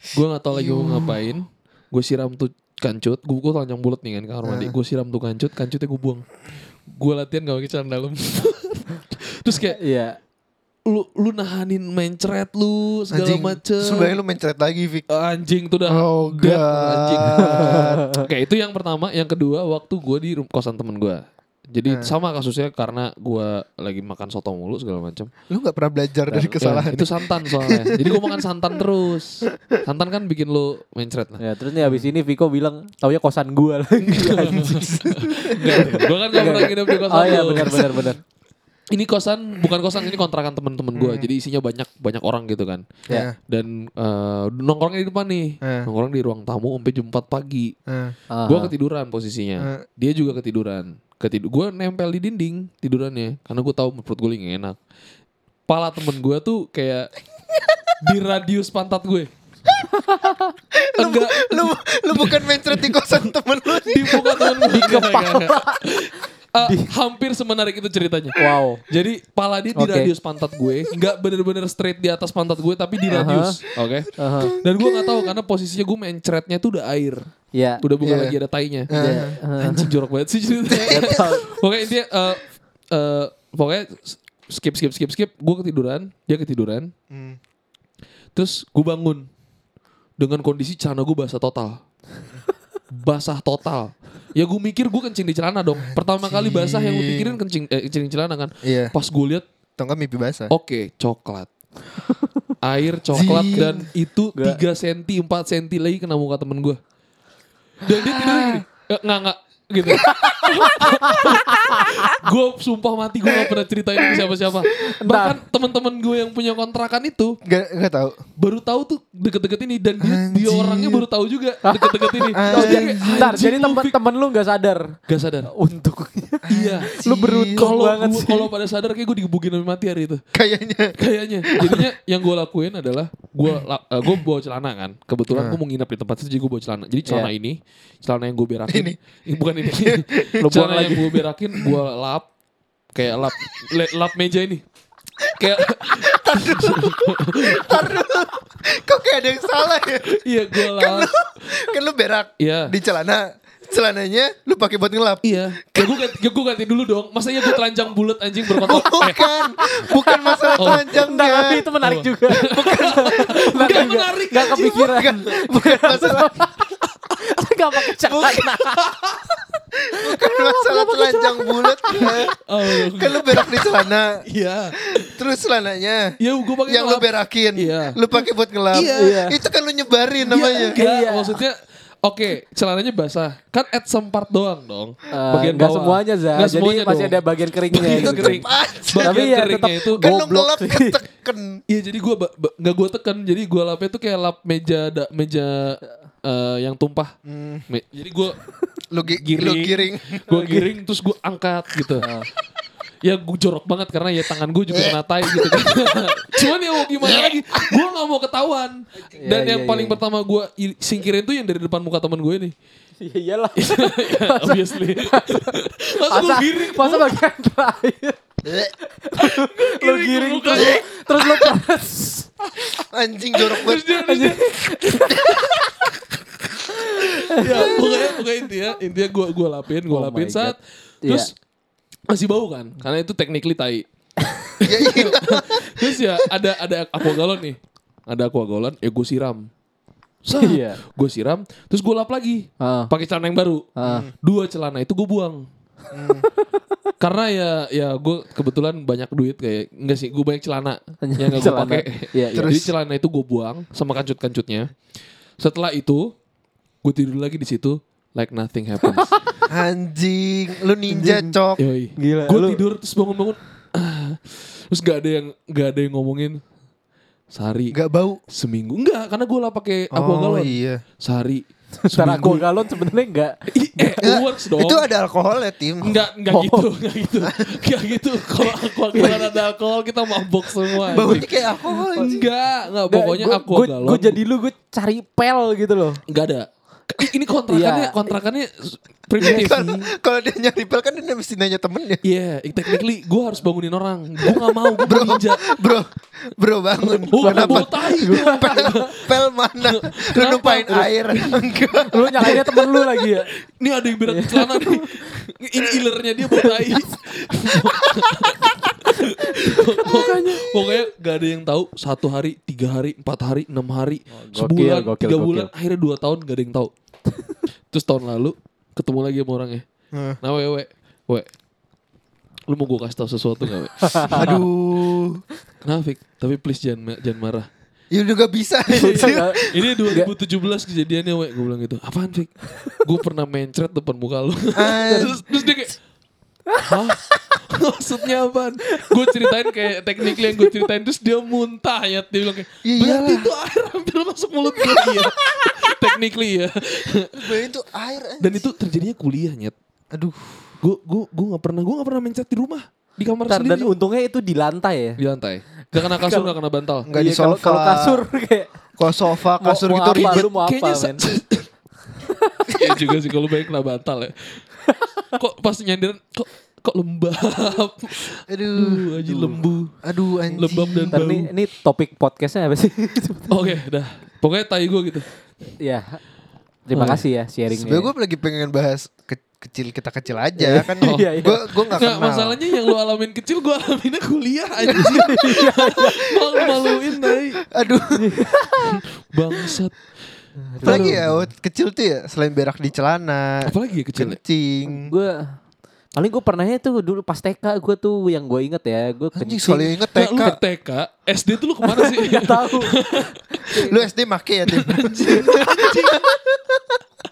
gue nggak tahu lagi mau ngapain. Gue siram tuh kancut. Gue gue telanjang bulat nih kan kamar mandi. Eh. gue siram tuh kancut kancutnya gue buang. Gue latihan gak pakai celana dalam. Terus kayak Iya. lu lu nahanin mencret lu segala Anjing. macem. Terus lu mencret lagi, Vic. anjing tuh udah Oh, dead, anjing. Oke itu yang pertama. Yang kedua waktu gue di kosan temen gue Jadi sama kasusnya karena gua lagi makan soto mulu segala macam. Lu gak pernah belajar dari kesalahan. Ya, itu santan soalnya. Jadi gua makan santan terus. Santan kan bikin lu mencret nah. Ya terus nih abis ini Viko bilang taunya kosan gua lagi. Enggak, gua kan gak pernah nginep di kosan oh iya benar benar benar. Ini kosan bukan kosan ini kontrakan teman-teman gua. Jadi isinya banyak banyak orang gitu kan. Ya. Dan eh, nongkrongnya di depan nih. Eh. Nongkrong di ruang tamu sampai jam 4 pagi. Eh, Aha. Gue ketiduran posisinya. Eh. Dia juga ketiduran. Ketidur. Gue nempel di dinding tidurannya. Karena gue tahu perut gue lagi enak. Pala temen gue tuh kayak di radius pantat gue. Enggak lu lu bukan mencret di kosan temen lu nih. di muka temen gue. Di kepala. Hampir semenarik itu ceritanya. Wow. Jadi pala dia di Oke. radius pantat gue, nggak bener-bener straight di atas pantat gue, tapi di radius, oke? Aha. Dan gue nggak tahu karena posisinya gue mencretnya tuh udah air, Ya. udah bukan Iya. lagi ada tainya. Ya. Anjing jorok banget sih ceritanya. pokoknya intinya eh eh, pokoknya skip skip skip skip gue ketiduran, dia ketiduran. Hmm. Terus gue bangun dengan kondisi celana gue basah total. basah total. Ya gue mikir gue kencing di celana dong. Pertama kali basah yang gue pikirin kencing eh, kencing di celana kan. Iya. Pas gue lihat enggak mimpi basah. oke coklat. Air coklat Zing. dan itu Gak. 3 cm 4 cm lagi kena muka temen gue. Dan dia tidur gini. Eh, nggak nggak gitu. gue sumpah mati gue gak pernah ceritain ini ke siapa-siapa. Bahkan teman-teman gue yang punya kontrakan itu Gak, gak tahu. baru tahu tuh deket-deket ini dan dia, dia orangnya baru tahu juga deket-deket ini. Oh, Terus dia jadi, kayak, bentar, "Anjing jadi lu, Fik." temen-temen lu gak sadar gak sadar. untuk Iya. lu beruntung Kalau banget gua- sih. kalau pada sadar kayak gue digebukin sampai mati hari itu. Kayaknya. Kayaknya. Jadinya yang gue lakuin adalah gue gue bawa celana kan. Kebetulan gue mau nginep di tempat itu jadi gue bawa celana. Jadi celana Iya. ini, celana yang gue berakin. Ini. Eh, Bukan ini. Lu buang lagi. gue berakin gue lap kayak lap le- lap meja ini. Kayak Kok kayak ada yang salah ya? iya gue Kan lap. lu, kan lu berak Iya. di celana. Celananya lu pakai buat ngelap. Iya. Ya gue ganti, ya gue ganti dulu dong. Masanya gue telanjang bulat anjing berkotor. Eh, Bukan, bukan masalah Oh. telanjangnya. Enggak, tapi itu menarik Apa? juga. Bukan menarik. Nggak juga. menarik, Nggak kepikiran. Bukan, bukan masalah, Enggak pakai celana. Bukan masalah telanjang bulat. oh, Kan lu berak di celana. Iya. Terus celananya Ya gue pakai yang lu ngelap. berakin, Iya. lu pakai buat ngelap. Iya. Itu kan lu nyebarin Iya, namanya. enggak. Iya. Maksudnya Oke, celananya basah. Kan at sempart doang dong. Eh, bagian bawah. semuanya Za. Nggak Jadi semuanya masih dong. ada bagian keringnya. Bagian gitu. kering. Bagian Tapi ya keringnya tetap itu Kan lu Goblok ngelap sih. keteken. Iya jadi gue nggak gue tekan jadi gue lapnya tuh kayak lap meja da, meja eh, yang tumpah. Hmm. Me- jadi gue Lu, gi- Giring. lu giring. gue giring terus gue angkat gitu. ya gue jorok banget karena ya tangan gue juga kena tai gitu kan. Cuman ya mau gimana lagi, gue nggak mau ketahuan. Dan Iya, yang iya, paling iya. pertama gue singkirin tuh yang dari depan muka temen gue nih. Iya iyalah. Ya, Obviously. Masa gue Masa, giring? masa bagian terakhir. lu giring terus, terus lu. Anjing jorok banget. dia. ya pokoknya pokoknya intinya intinya gue gue lapin gue Oh lapin saat God. terus masih bau kan karena itu technically tai Ya, iya. terus ya ada ada aqua galon nih ada aqua galon ya gue siram Sah, Iya. gue siram terus gue lap lagi Ah. pakai celana yang baru Ah. dua celana itu gue buang karena ya ya gue kebetulan banyak duit kayak enggak sih gue banyak celana yang gak gue Celana. pakai Iya, iya. jadi celana itu gue buang sama kancut-kancutnya setelah itu gue tidur lagi di situ like nothing happens Anjing, lu ninja cok. Yoi. Gila, Gue lu- tidur terus bangun-bangun. ah. terus gak ada yang gak ada yang ngomongin. Sehari Gak bau. seminggu enggak karena gue lah pakai aqua Oh galon. iya. Sehari Secara aqua galon sebenarnya enggak. Eh, works dong. Itu ada alkoholnya tim. Enggak, enggak Oh. gitu, enggak gitu. Enggak gitu. Kalau aqua galon ada alkohol kita mabok semua. Baunya kayak alkohol anjing. Enggak, enggak pokoknya aqua gua- galon. Gua jadi lu gue cari pel gitu loh. enggak ada. Ini kontrakannya, Iya. kontrakannya primitif. Kalau- Kalau dia nyari pel kan dia mesti nanya temennya. Iya, technically gue harus bangunin orang. Gue gak mau, gue mau ninja. Bro, bro bangun. Oh, Kenapa? Pel, pel mana? Lu numpain air. Enggak. Lu nyalainnya temen lu lagi ya. Ini ada yang berat di celana nih. Ini ilernya dia bau tai. Pokoknya, pokoknya gak ada yang tahu satu hari, tiga hari, empat hari, enam hari, gokil, sebulan, gokil, tiga gokil. bulan, akhirnya dua tahun gak ada yang tahu. Terus tahun lalu ketemu lagi sama orangnya. Hmm. Nah, we, we, we, Lu mau gue kasih tau sesuatu gak? Aduh. Kenapa Fik? Tapi please jangan jangan marah. Ya juga bisa. Ini 2017 kejadiannya Wek. Gue bilang gitu. Apaan Fik? Gue pernah mencret depan muka lu. Terus, terus dia kayak. Hah? Maksudnya apaan? Gue ceritain kayak teknik yang gue ceritain Terus dia muntah ya Dia bilang kayak Iya, Berarti itu air hampir masuk mulut gue Iya Technically ya Bayangin tuh air. anjing. Dan itu terjadinya kuliah nyet Aduh. Gue gue gue gak pernah Gue gak pernah mencret di rumah Di kamar dan sendiri untungnya itu di lantai ya. Di lantai Gak kena kasur gak kena bantal di Iya, kalau- sofa. Kalau kasur kayak Kalau sofa, mau- kasur mau gitu apa, ribet. Lu mau apa Kayaknya men? Iya juga sih kalau banyak kena bantal ya Kok pas nyadar Kok kok lembab Aduh. Aja lembu Aduh anjing. Lembab dan bau ini, ini topik podcastnya apa sih? Oke dah Pokoknya tai gue gitu ya. Terima Oh, iya. kasih ya sharingnya. Sebenernya gue lagi pengen bahas ke- kecil kita kecil aja kan. Iya, iya. Gue gue nggak kenal. masalahnya yang lu alamin kecil gue alaminnya kuliah aja Malu-maluin tai Aduh. Bangsat Apalagi ya kecil tuh ya selain berak di celana, Apalagi ya kecil ya? kencing. gue paling gue pernahnya tuh dulu pas TK gue tuh yang gue inget ya gue Anjing kencing soalnya inget TK. lu ke TK SD tuh lu ke mana sih? Gak tahu Lu SD make ya Tim?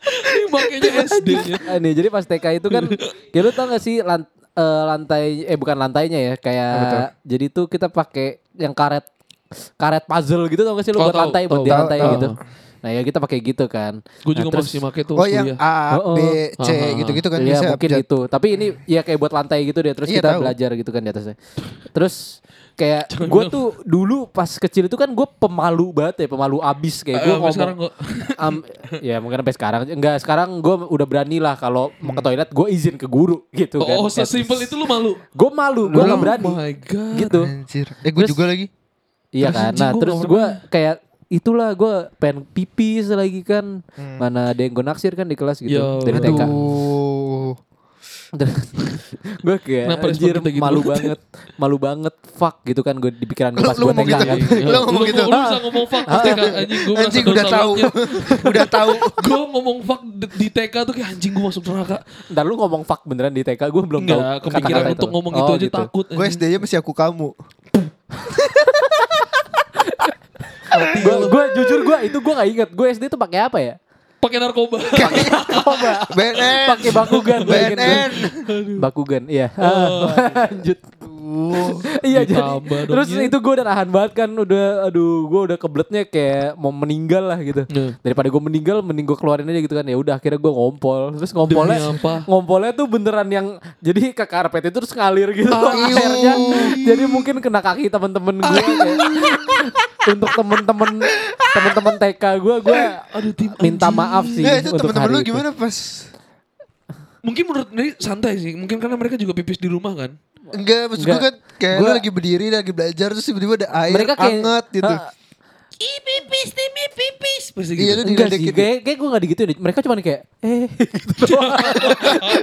Ini makanya SD nya nih jadi pas TK itu kan ya lu tau gak sih lan- eh, lantai eh bukan lantainya ya kayak jadi tuh kita pakai yang karet karet puzzle gitu tau gak sih lu Oh, buat lantai buat di lantai gitu nah ya kita pakai gitu kan. Gue Nah, juga terus- masih make tuh Oh yang kuliah. A, Oh, B, oh. C gitu-gitu kan Iya mungkin abjad. gitu. Tapi ini ya kayak buat lantai gitu deh Terus Iya, kita tahu. belajar gitu kan di atasnya. Terus kayak gue tuh dulu pas kecil itu kan gue pemalu banget ya Pemalu abis kayak Eh, gue sampai ngomong. sekarang gue am- Ya mungkin sampai sekarang. Enggak sekarang gue udah berani lah Kalau mau ke toilet gue izin ke guru gitu kan. Oh sesimpel itu lu malu? Gue malu Gue gak berani. Oh my god. Gitu. Anjir. Eh gue juga lagi. Iya kan? Nah gua terus nggak gue kayak Itulah gue pengen pipis lagi kan Hmm. Mana ada yang gue naksir kan di kelas gitu Yo, Dari TK gue kayak Kenapa anjir gitu malu banget? malu banget fuck gitu kan gue di pikiran gue pas gue ngomong TK gitu kan? Lu ngomong gitu. Lu bisa ngomong fuck pas TK Anjing gue Anjing udah tahu. udah tahu. Gue ngomong fuck di- di TK tuh kayak anjing gue masuk neraka ntar lu ngomong fuck beneran di TK gue belum tahu kepikiran untuk ngomong Oh, itu aja gitu. takut Gue anjing. SD-nya masih aku kamu. Gue gue jujur gue itu gue gak inget gue SD tuh pakai apa ya? Pakai narkoba. Coba BNN. pakai bakugan BNN. bakugan iya. Oh, lanjut iya jadi terus ya. itu gue udah nahan banget kan udah aduh gue udah kebletnya kayak mau meninggal lah gitu Nah. daripada gue meninggal mending gue keluarin aja gitu kan ya udah akhirnya gue ngompol terus ngompolinya Demi apa? ngompolnya tuh beneran yang jadi ke karpet itu terus ngalir gitu Ah, airnya jadi mungkin kena kaki temen-temen gue kayak. untuk temen-temen temen-temen TK gue gue Aduh tim minta anjing. maaf sih Ya itu untuk teman-teman hari lu gimana pas? Mungkin menurut ini santai sih Mungkin karena mereka juga pipis di rumah kan Enggak, maksud gue kan kayak Gua- lu lagi berdiri lagi belajar terus tiba-tiba ada air mereka kayak hangat gitu. Ah, Ih pipis Timi pipis. Pasti Iya, gitu lu Enggak sih, kayak, kayak gue gak digituin Mereka cuma kayak Eh gitu doang.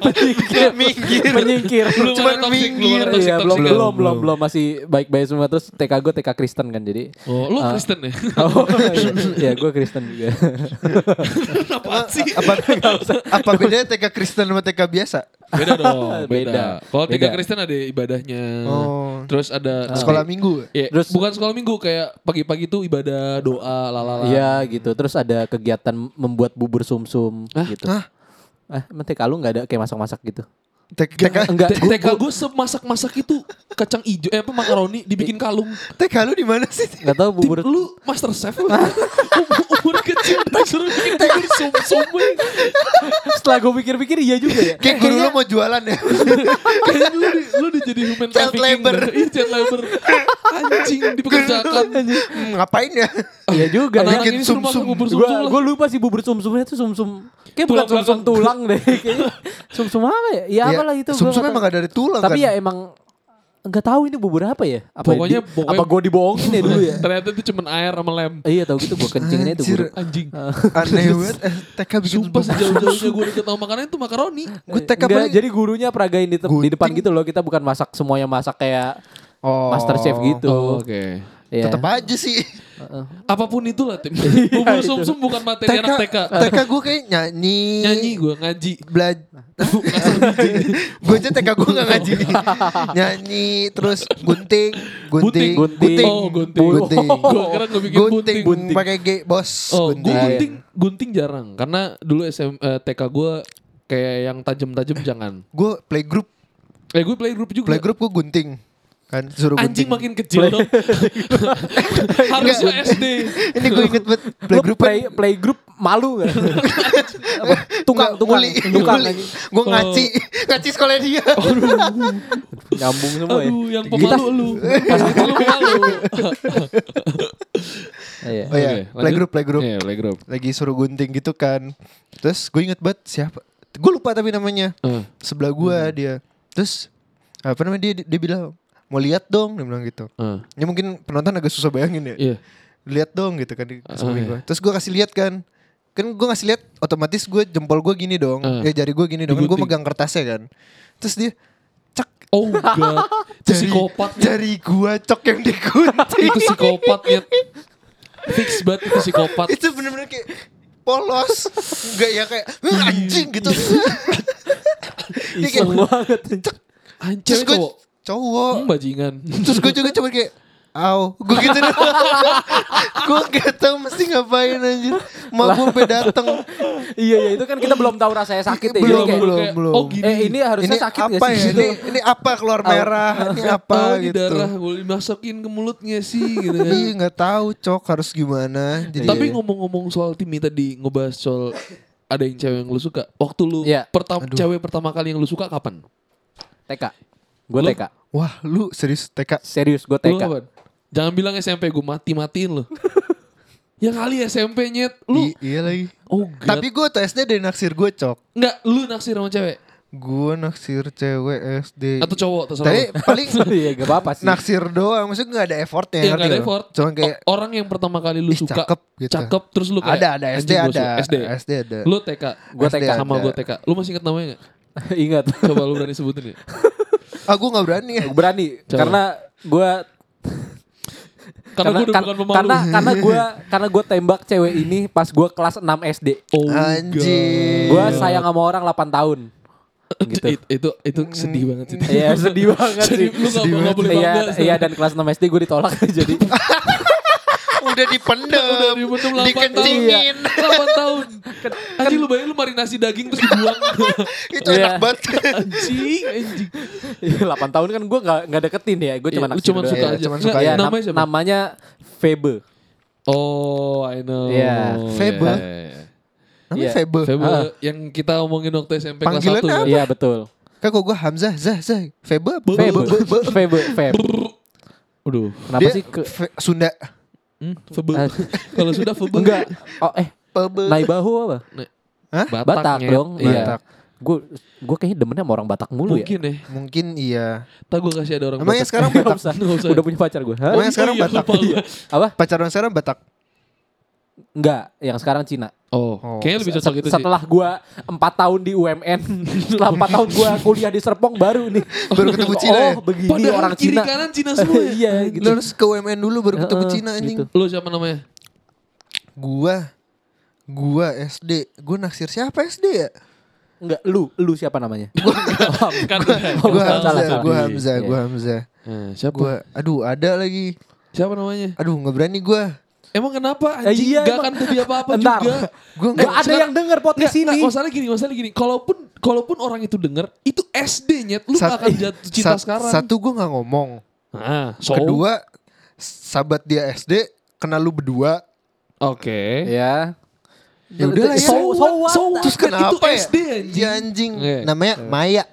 Menyingkir. Minggir. Menyingkir. Belum toxic Belum minggir. Iya belum, toxic. belum, belum, belum, Masih baik-baik semua. Terus TK gue TK Kristen kan jadi Oh lu Ah. Kristen ya? Oh iya. Gue Kristen juga. Apaan sih? apa apa bedanya TK Kristen sama TK biasa? Beda dong Beda. Beda Kalau tiga Beda. Kristen ada ibadahnya Oh. Terus ada Sekolah minggu. Ya, Terus- bukan sekolah minggu kayak pagi-pagi tuh ibadah doa lalala. Iya gitu Terus ada kegiatan membuat bubur sum-sum Hah? gitu Hah? Eh, emang TK lu gak ada kayak masak-masak gitu? TK, TK, Enggak, TK gue semasak-masak itu kacang ijo eh apa makaroni dibikin kalung. TK lu di mana sih? Gak tau Tim, bubur lu master chef lu. Umur kecil disuruh bikin bubur sum-sum. Setelah gue pikir-pikir iya juga ya Kayak guru lu mau jualan ya. Kayaknya lu di, lu di jadi human Child trafficking. labor. dah. Iya child labor. Anjing dipekerjakan. Hmm, ngapain ya? Iya juga Anak-anak bikin sum-sum. Gue sum-sum lah. gue lupa sih bubur sum-sumnya tuh sum-sum Kayak bukan Tulang sum-sum belakang. tulang deh Kayaknya sum-sum apa ya? Ya apalah itu Sum-sum nggak emang tahu. gak dari tulang Tapi kan? ya emang Gak tahu ini bubur apa ya apa Pokoknya- di- pokoknya- Apa gue dibohongin ya dulu ya Ternyata itu cuma air sama lem. Eh, Iya tau gitu gue kencingnya itu guru Anjing. Aneh banget. Eh, TK bikin Sumpah bubur sejauh-jauhnya gue deket sama makanan itu makaroni. Gue TK Enggak, paling jadi gurunya peragain di, di depan gitu loh Kita bukan masak semuanya masak kayak Oh. Master Chef gitu Oh, Oke. Iya. tetap aja sih. Apa pun itulah tim. Iya, Bubur sumsum bukan materi anak TK. TK gue kayak nyanyi. Nyanyi gue ngaji. Belajar. gue aja TK gue gak ngaji. nyanyi terus gunting, gunting, Gunting. Oh, gunting. gunting. Gue kira gue bikin gunting, gunting. pakai G, bos. Oh, gue gunting. gunting, gunting jarang. Karena dulu SM, eh, TK gue kayak yang tajam-tajam jangan. Gue playgroup, Eh gue playgroup juga. playgroup gue gunting. Kan suruh Anjing gunting. makin kecil dong. Harusnya SD. Ini gue inget banget Lu playgroup kan. play playgroup malu gak? Apa? tukang, Nggak, tukang, bully, tukang. Gue ngaci, ngaci sekolah dia. Nyambung semua ya. Aduh, yang Kita- pemalu lu. Pas itu lu pemalu. Iya. Oh iya, lanjut. playgroup, playgroup. Iya, playgroup. Lagi suruh gunting gitu kan. Terus gue inget banget siapa. Gue lupa tapi namanya. Eh, Sebelah gue dia. Terus apa namanya dia dia bilang mau lihat dong dia bilang gitu. eh, Ya mungkin penonton agak susah bayangin ya. Iya. Lihat dong gitu kan di Ah, samping iya. gua. Terus gue kasih lihat kan. Kan gue ngasih lihat otomatis gue jempol gue gini dong. Ah. Ya jari gue gini dong. Kan gue megang kertasnya kan. Terus dia cek Oh god. Itu jari, psikopat. jari gue cok yang digunting. Itu psikopat ya. Fix banget itu psikopat. itu bener-bener kayak polos. Enggak ya kayak "Huh, anjing gitu. Iseng banget. Anjir terus gue cowok. Hmm, bajingan. Terus gue juga cuma kayak Aw, gue gitu deh. gue gak tau mesti ngapain anjir. Ma gue sampai dateng. Iya iya itu kan kita belum tahu rasanya sakit ya. Belum, kayak, belum, kayak, belum. oh, gini. Eh ini harusnya Ini sakit apa gak sih? ya? Ini, ini apa keluar merah? Ini apa Oh, ini gitu. darah gue dimasukin ke mulutnya sih gitu kan. Iya nggak tahu cok harus gimana. Jadi Tapi ngomong-ngomong soal Timmy tadi ngebahas soal ada yang cewek yang lu suka. Waktu lu Iya. pertama cewek pertama kali yang lu suka kapan? TK. Gue Lu? TK. wah lu serius TK. Serius gue Lu TK. kapan? Jangan bilang SMP gue mati-matiin lu. ya kali SMP nyet. Lu I- iya lagi. oh god. Tapi gue tuh SD dari naksir gue cok. Enggak, lu naksir sama cewek Gue naksir cewek SD. atau cowok terserah. Tapi lu. paling gak apa-apa sih. naksir doang. Maksudnya gak ada effortnya. Iya, nggak ada lo? effort. Cuma kayak O- orang yang pertama kali lu Ih, suka cakep gitu. cakep terus lu kayak ada ada SD ada. SD. SD ada. Lu TK. Gue TK. Sama gue TK. Lu masih inget namanya gak? Ingat. Coba lu berani sebutin ya. Ah gue gak berani ya. Berani. Coba. Karena gue Karena, gue udah kan- bukan karena karena gue karena gue tembak cewek ini pas gue kelas 6 SD. oh, Anjing. Gue sayang sama orang 8 tahun. Gitu. Itu, itu, itu sedih banget sih. Iya sedih banget sih. Sedih, lu gak, gak boleh Iya, iya dan kelas 6 SD gue ditolak jadi Udah dipendem. Udah dipendem 8 tahun. Dikencingin. 8 tahun. Anjing lu bayangin lu marinasi daging terus dibuang. Itu Iya. enak banget. anjing, anjing. 8 tahun kan gue gak, nggak deketin ya Gue Iya, cuma lu naksir cuma doang. suka Iya, aja. cuman suka Iya, aja. namanya nam- siapa? namanya Febe. Oh, I know. Iya, Febe. Iya, iya, iya. Namanya Iya. Febe. Febe Ah. yang kita omongin waktu SMP kelas Panggilan 1 ya. Iya betul. Kan kok gue Hamzah, Zah, Zah. Febe. Febe, Be- be- be- Febe, Febe. Aduh. Kenapa Dia sih ke Sunda. Hmm, Febe. Ah. Kalau sudah Febe. enggak? Oh eh, Febe. Naibahu apa? Hah? Batak, dong. Iya. Batak. Gue gue kayaknya demennya sama orang Batak mulu ya. Mungkin ya. Mungkin iya. Tak gue kasih ada orang Emangnya Batak. sekarang Batak? usah. Udah punya pacar gue. Hah? Emangnya sekarang iya, Batak? lupa gua. Apa? Pacaran sekarang Batak. Enggak, yang sekarang Cina. Oh, Oh. kayaknya lebih cocok itu sih. Setelah gue 4 tahun di UMN, setelah 4 tahun gue kuliah di Serpong baru nih. Baru ketemu Cina oh, ya? begini Padahal orang kiri Cina. kanan Cina semua ya. Iya gitu. Lu harus ke UMN dulu baru ketemu Heeh, Cina anjing. gitu. Lu siapa namanya? Gua Gua SD. Gua naksir siapa SD ya? Enggak, lu, lu siapa namanya? kan Oh, Gua Hamzah, gua Iya, Hamzah, gua Hamzah. Nah, siapa? Gua aduh ada lagi. Siapa namanya? Aduh nggak berani gua. Emang kenapa Eh, anjing iya, gak emang. akan terjadi apa-apa Entar. juga. Gua Gak ada yang denger podcast Nggak, ini. nggak, masalah gini, masalah gini. Kalaupun kalaupun orang itu denger, itu SD nyet, lu Sat- gak akan jatuh cinta Sat- sekarang. Satu gua nggak ngomong. Nah, so, Kedua sahabat dia SD kenal lu berdua. Oke. Ya. Ya udah lah ya. So, so what? So what? Terus Kan kenapa itu ya? SD anjing. Iya anjing. Iya. Namanya Maya.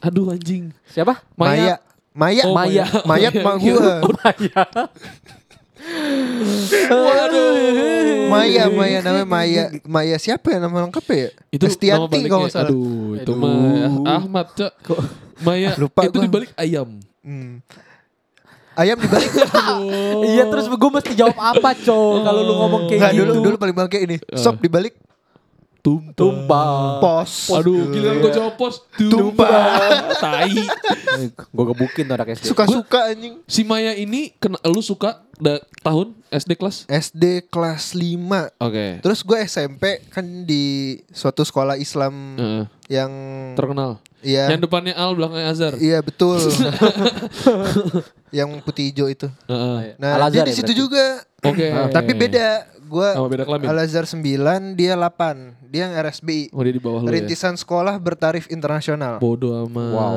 Aduh anjing. Siapa? Maya. Maya. Oh, Maya. Maya mak gua. Waduh. Maya, Maya namanya Maya. Maya siapa ya nama lengkapnya ya? Itu Estianti kalau nggak salah. Aduh, itu Aduh. mah Ahmad, Cok. Maya, Lupa itu gua. dibalik ayam. Hmm. Ayam dibalik. Iya terus gue mesti jawab apa cow kalau lu ngomong kayak Enggak gitu. dulu dulu paling bangke ini. Sop dibalik Tumpah. Tumpah. Pos. Aduh, giliran gue jawab pos. Tumpah. Tai. Gue gebukin tuh anak SD. Suka-suka anjing. Si Maya ini kena, lu suka da, tahun SD kelas? SD kelas 5 Oke. Terus gue SMP kan di suatu sekolah Islam Heeh. yang terkenal. Iya Yang depannya Al, belakangnya Azhar. Iya betul. yang putih hijau itu. Heeh. Nah, Al-Azhar dia di ya situ berarti? juga. Oke. Tapi beda. Gua Oh, beda kelamin. Al Azhar 9, dia 8. Dia yang RSBI. Oh, dia di bawah lu ya. Rintisan sekolah bertarif internasional. Bodoh amat. Wow.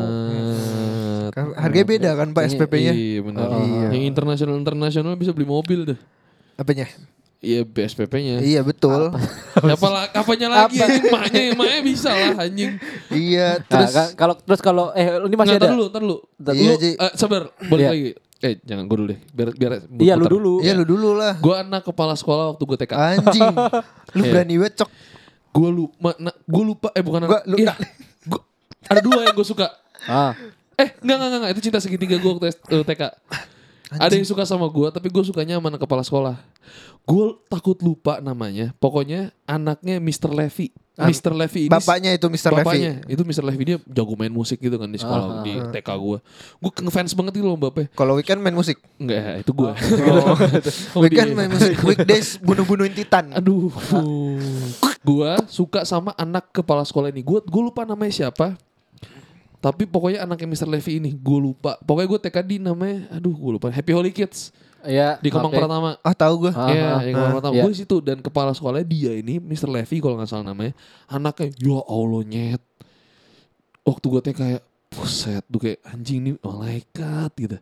Kan Harganya beda kan Pak SPP-nya? Iya benar. Iya. Yang internasional internasional bisa beli mobil deh. Apanya? Iya BSPP-nya. Iya betul. Apa la- apanya lagi anjing maknya maknya bisa lah anjing. iya, Nah, terus ka- kalau terus kalau eh ini masih Nggak, ada. dulu, tar dulu. Iya, Lu, eh, sabar, balik Iya. lagi. Eh, jangan gue dulu deh. Biar biar Iya lu muter. dulu. Iya lu dulu lah. Gue anak kepala sekolah waktu gue TK. Anjing. Lu Iya. berani banget cok. Gue lupa, nah, gue lupa. Eh bukan Gua- anak. lu- iya. Gua- ada dua yang gue suka. Ah. Eh, enggak, enggak, enggak, Itu cinta segitiga gue waktu S- eh, TK. Ada yang suka sama gue, tapi gue sukanya sama anak kepala sekolah. Gue takut lupa namanya. Pokoknya anaknya Mr. Levy. Mr. Levy ini Bapaknya itu Mr. Levy. bapaknya itu Mr. Levy dia jago main musik gitu kan di sekolah Ah, di TK gue. Gue ngefans banget gitu loh bapaknya. Kalau weekend main musik. Enggak, itu gue. Oh, weekend dia. main musik. Weekdays bunuh-bunuhin Titan. Aduh. gua suka sama anak kepala sekolah ini. Gua gua lupa namanya siapa. Tapi pokoknya anaknya Mr. Levy ini gue lupa. Pokoknya gue TK di namanya, aduh gue lupa. Happy Holy Kids Iya. di Kemang oke. Pratama. Ah tahu gue. Ah, Iya, ah, yang Kemang Pratama. iya. Gue di situ dan kepala sekolahnya dia ini Mr. Levy kalau nggak salah namanya. Anaknya, ya Allah nyet. Waktu gue TK kayak, buset, tuh kayak anjing ini malaikat gitu.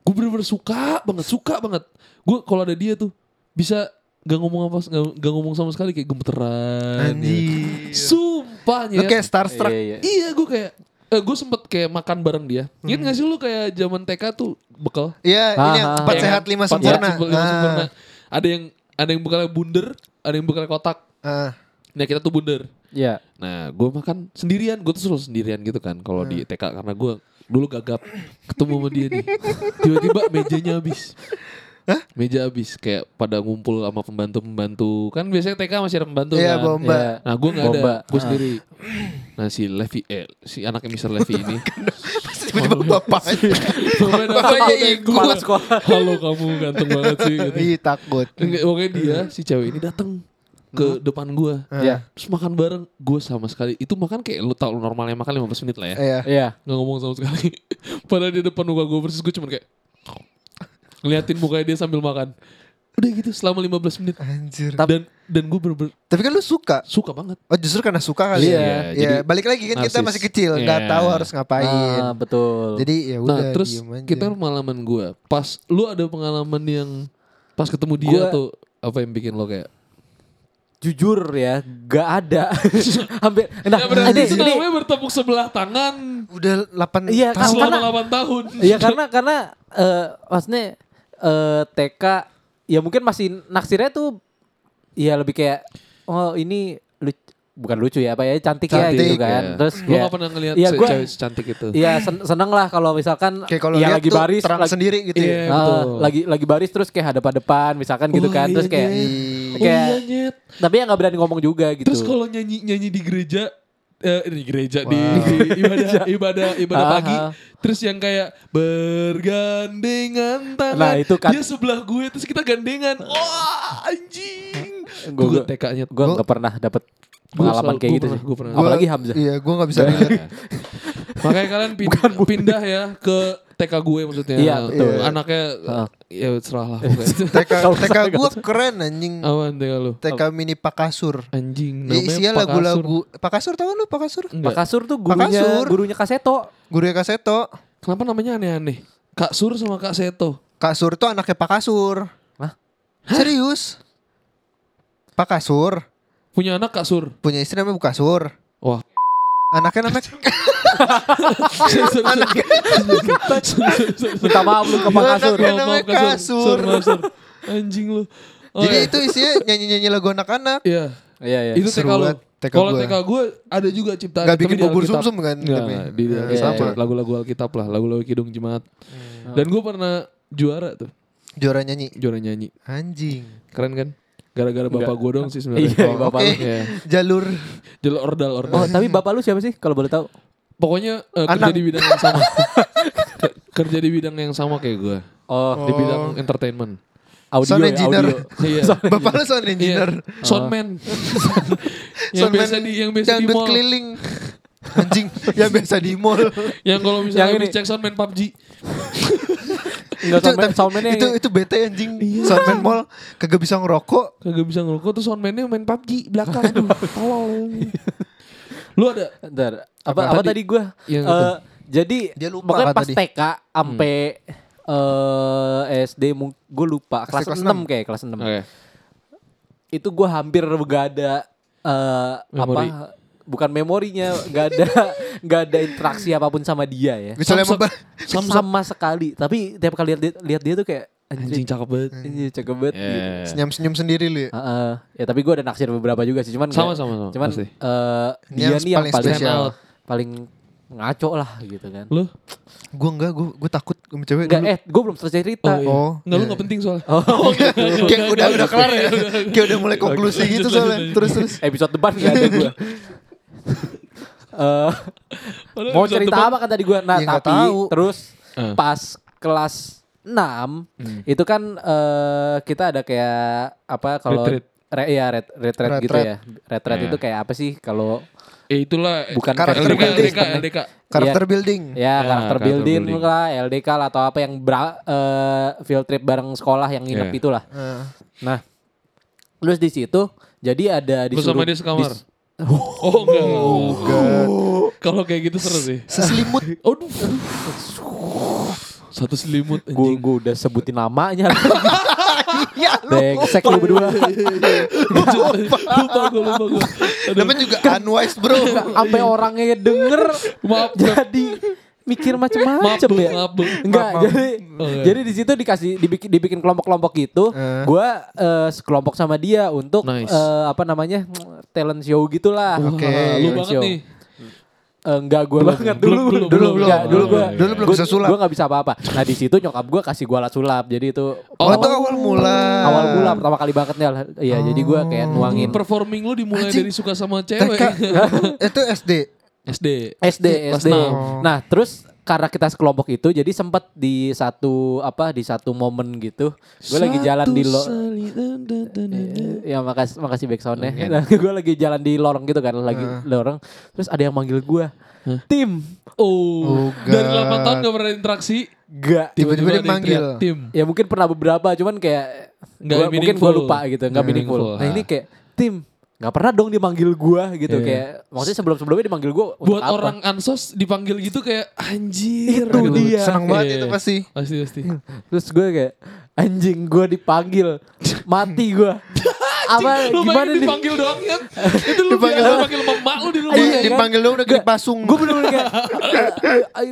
Gue bener-bener suka banget, suka banget. Gue kalau ada dia tuh bisa gak ngomong apa, gak, gak ngomong sama sekali kayak gemeteran. gitu. Anjing. Sumpah Lu nyet. kayak starstruck. Iya, iya. Iya gue kayak eh, gue sempet kayak makan bareng dia. Ingat Hmm. gak sih lu kayak zaman TK tuh bekal? Iya, Ah, ini yang ah, empat Iya sehat kan? lima sempurna. sehat, lima Ah, sempurna. Ada yang ada yang bekalnya bunder, ada yang bekalnya kotak. ah. Nah kita tuh bunder. Iya. Nah gue makan sendirian, gue tuh selalu sendirian gitu kan kalau di TK karena gue dulu gagap ketemu sama dia nih. Tiba-tiba mejanya habis. Meja habis kayak pada ngumpul sama pembantu-pembantu. Kan biasanya TK masih ada pembantu Iya, kan. bomba. Iya. Nah gue gak ada, gue Ah. sendiri. Nah si Levi, eh si anaknya Mr. Levi ini. Tiba-tiba bapak. Bapaknya Bapaknya ikut. sekolah. Halo kamu ganteng banget sih. Gitu. Ih takut. Enggak, pokoknya dia si cewek ini datang ke depan gue. Iya. Terus makan bareng, gue sama sekali. Itu makan kayak lu tau normalnya makan 15 menit lah ya. Iya. Iya. Nggak ngomong sama sekali. Padahal di depan muka gue persis gue cuma kayak ngeliatin mukanya dia sambil makan. Udah gitu selama 15 menit. Anjir. Dan dan gue bener-bener Tapi kan lu suka. suka banget. Oh justru karena suka kali Iya, ya. jadi Iya, balik lagi kan kita narsis. masih kecil, nggak Iya. tahu harus ngapain. Ah, betul. Jadi ya udah Nah terus kita pengalaman gue. Pas lu ada pengalaman yang pas ketemu dia Gua- tuh apa yang bikin lo kayak jujur ya, gak ada. Hampir. Nah, Ya berarti ini, itu ini, namanya bertepuk sebelah tangan udah 8 Iya, tahun. selama karena- 8 tahun. Iya karena karena eh maksudnya eh TK ya mungkin masih naksirnya tuh ya lebih kayak oh ini lucu, bukan lucu ya apa ya cantik, ya Cantik, gitu kan. Iya. Terus Gue kayak gak pernah ngeliat Iya, se- gua- cewek secantik itu. Iya sen- seneng lah kalau misalkan Kayak kalau ya lagi baris terang lagi, sendiri gitu Iya, ya. Betul. lagi lagi baris terus kayak hadap-hadapan misalkan gitu Oh, kan. iya, Terus kayak iya. Ih. Oh kayak iya nyet. tapi ya nggak berani ngomong juga gitu. Terus kalau nyanyi nyanyi di gereja eh di gereja di, Wow. di ibadah ibadah ibadah Ah, pagi. Terus yang kayak bergandengan tangan. Nah, itu kan- dia sebelah gue terus kita gandengan. Wah anjing. Gua- gue TK-nya gue nggak pernah dapet pengalaman selalu- kayak gua gitu pernah- sih. gua pernah. Apalagi Hamzah. Iya, gua nggak bisa relate. makanya kalian pin- pindah ya ke TK gue maksudnya Iya, betul. anaknya Ah. ya serah lah pokoknya. TK TK gua keren anjing. awan TK lu TK mini Pakasur. anjing Ya, isinya Pak Kasur. lagu-lagu Pakasur tahu lu Pakasur? Pak Enggak. Kasur tuh gurunya Kasur. gurunya Kaseto. Guru Kaseto. kenapa namanya aneh-aneh Kak Sur sama Kak Seto Kak Sur itu anaknya Pak Kasur. Hah? Serius? Pak Kasur punya anak Kak Sur punya istri namanya Bu Kasur. wah Anaknya namanya Minta maaf lu ke Pak Kasur. Anaknya namanya Kasur. Sur, Sur. Anjing lu. Oh, Jadi iya. itu isinya nyanyi-nyanyi lagu anak-anak. Iya. Iya iya. Itu TK lu. Kalau gua. TK gue ada juga ciptaan. Gak bikin bubur sumsum kan? Di Iya, sama. lagu-lagu Alkitab lah. Lagu-lagu Kidung Jemaat. Dan gue pernah juara tuh. Juara nyanyi. Juara nyanyi. Anjing. Keren kan? Gara-gara bapak Enggak. gue dong sih sebenarnya. Iya, Oh, bapak Oke. lu. Iya. Jalur Jalur ordal ordal. Oh, tapi bapak lu siapa sih kalau boleh tahu? Pokoknya eh, kerja di bidang yang sama. Ke- kerja di bidang yang sama kayak gue. Oh, Di bidang entertainment. audio Sound ya, engineer. audio. Iya. Bapak lu sound Iya. engineer. Soundman. yang Soundman biasa di yang biasa di mall. keliling. Anjing, yang biasa di mall. Yang kalau misalnya Yang ini. cek soundman PUBG. Enggak Itu- soundman, soundman itu itu bete anjing. Soundman mall kagak bisa ngerokok. Kagak bisa ngerokok tuh soundman-nya main PUBG belakang. Aduh, tolol. Lu ada Bentar, apa Apa apa tadi? tadi gua? Yang Eh, itu. jadi Dia lupa pokoknya kan pas tadi. TK sampai eh SD gue lupa kelas, kelas 6 enam. kayak kelas 6. Oke. Itu gue hampir gak ada Memori. apa bukan memorinya, gak ada gak ada interaksi apa pun sama dia ya. Misalnya memba- Samsung. Sama sekali. Tapi tiap kali lihat dia, lihat dia tuh kayak Anjing anjing, cakep banget. anjing cakep banget gitu. Yeah. senyum-senyum sendiri lu ya. Heeh. ya tapi gue ada naksir beberapa juga sih cuman Sama, nggak- sama, sama, cuman pasti. Ini dia yang nih yang paling paling spesial. paling ngaco lah gitu kan Lu? Gue enggak, gue gue takut sama cewek Enggak, eh gue belum selesai cerita iya. Oh, Enggak lu iya. gak penting soalnya. Oh, Kayak udah udah kelar ya. Kayak udah mulai konklusi gitu soalnya. Terus terus. episode depan gak ada gue. Eh, Padahal mau cerita apa kan tadi gue? Nah Ya, tapi tahu. terus Eh. pas kelas 6 itu kan eh, kita ada kayak apa kalau Retreat. Re, ya ret, retreat gitu Retreat. ya. Retreat Iya. itu kayak apa sih kalau Eh itulah Bukan Karakter LDK, building. LDK, LDK. Karakter building. ya Ya, karakter karakter building, building. lah, LDK lah atau apa yang bra, eh, field trip bareng sekolah yang nginep Iya. itulah. Nah, Nah, terus di situ jadi ada Lu disuruh sama dia sekamar. dis- Oh enggak. Kalau kayak gitu seru sih. seselimut. Aduh. Satu selimut Gue anjing. gue udah sebutin namanya. ya lu. Brengsek lu berdua. lupa gue, lupa gue. Namanya juga unwise bro. Sampai orangnya denger Maaf, jadi mikir macam-macam ya. maaf, Bung. Enggak, jadi Oh, iya. jadi di situ dikasih dibikin dibikin kelompok-kelompok gitu. Eh. Gua eh, sekelompok sama dia untuk Nice. eh, apa namanya? Talent show gitulah. Oke. Wah, Lu banget show. nih. Eh, enggak gue Belum, banget dulu belum, dulu belum, enggak dulu gue. Dulu belum bisa sulap. gue nggak bisa apa-apa nah di situ nyokap gue kasih gue alat sulap jadi itu Oh, itu awal mula. awal mula pertama kali banget nih iya jadi gue kayak nuangin Performing lu dimulai dari suka sama cewek. Itu SD. SD. SD SD nah terus karena kita sekelompok itu jadi sempat di satu apa di satu momen gitu gue lagi jalan di lo ya makasih makasih backsoundnya nah, gue lagi jalan di lorong gitu kan lagi lorong. Terus ada yang manggil gue tim. Oh, Oh, dari God. 8 tahun gak pernah interaksi. gak Tiba-tiba dia manggil. Tim. ya mungkin pernah beberapa cuman kayak Nggak gua- mungkin gue lupa gitu nggak meaningful. meaningful, nah ini kayak tim nggak pernah dong dimanggil gua gitu Iya. kayak maksudnya sebelum sebelumnya dimanggil gua Buat apa? orang ansos dipanggil gitu kayak anjir. Itu gitu. dia. Senang banget Iya, itu iya. pasti. Pasti pasti. terus gue kayak anjing gua dipanggil mati gua apa Lu gimana nih dipanggil doang ya. Itu lu Dipanggil biasa doang. panggil sama emak lu di rumah. Iya, kan? dipanggil dong udah Nggak. pasung. gue bener-bener kayak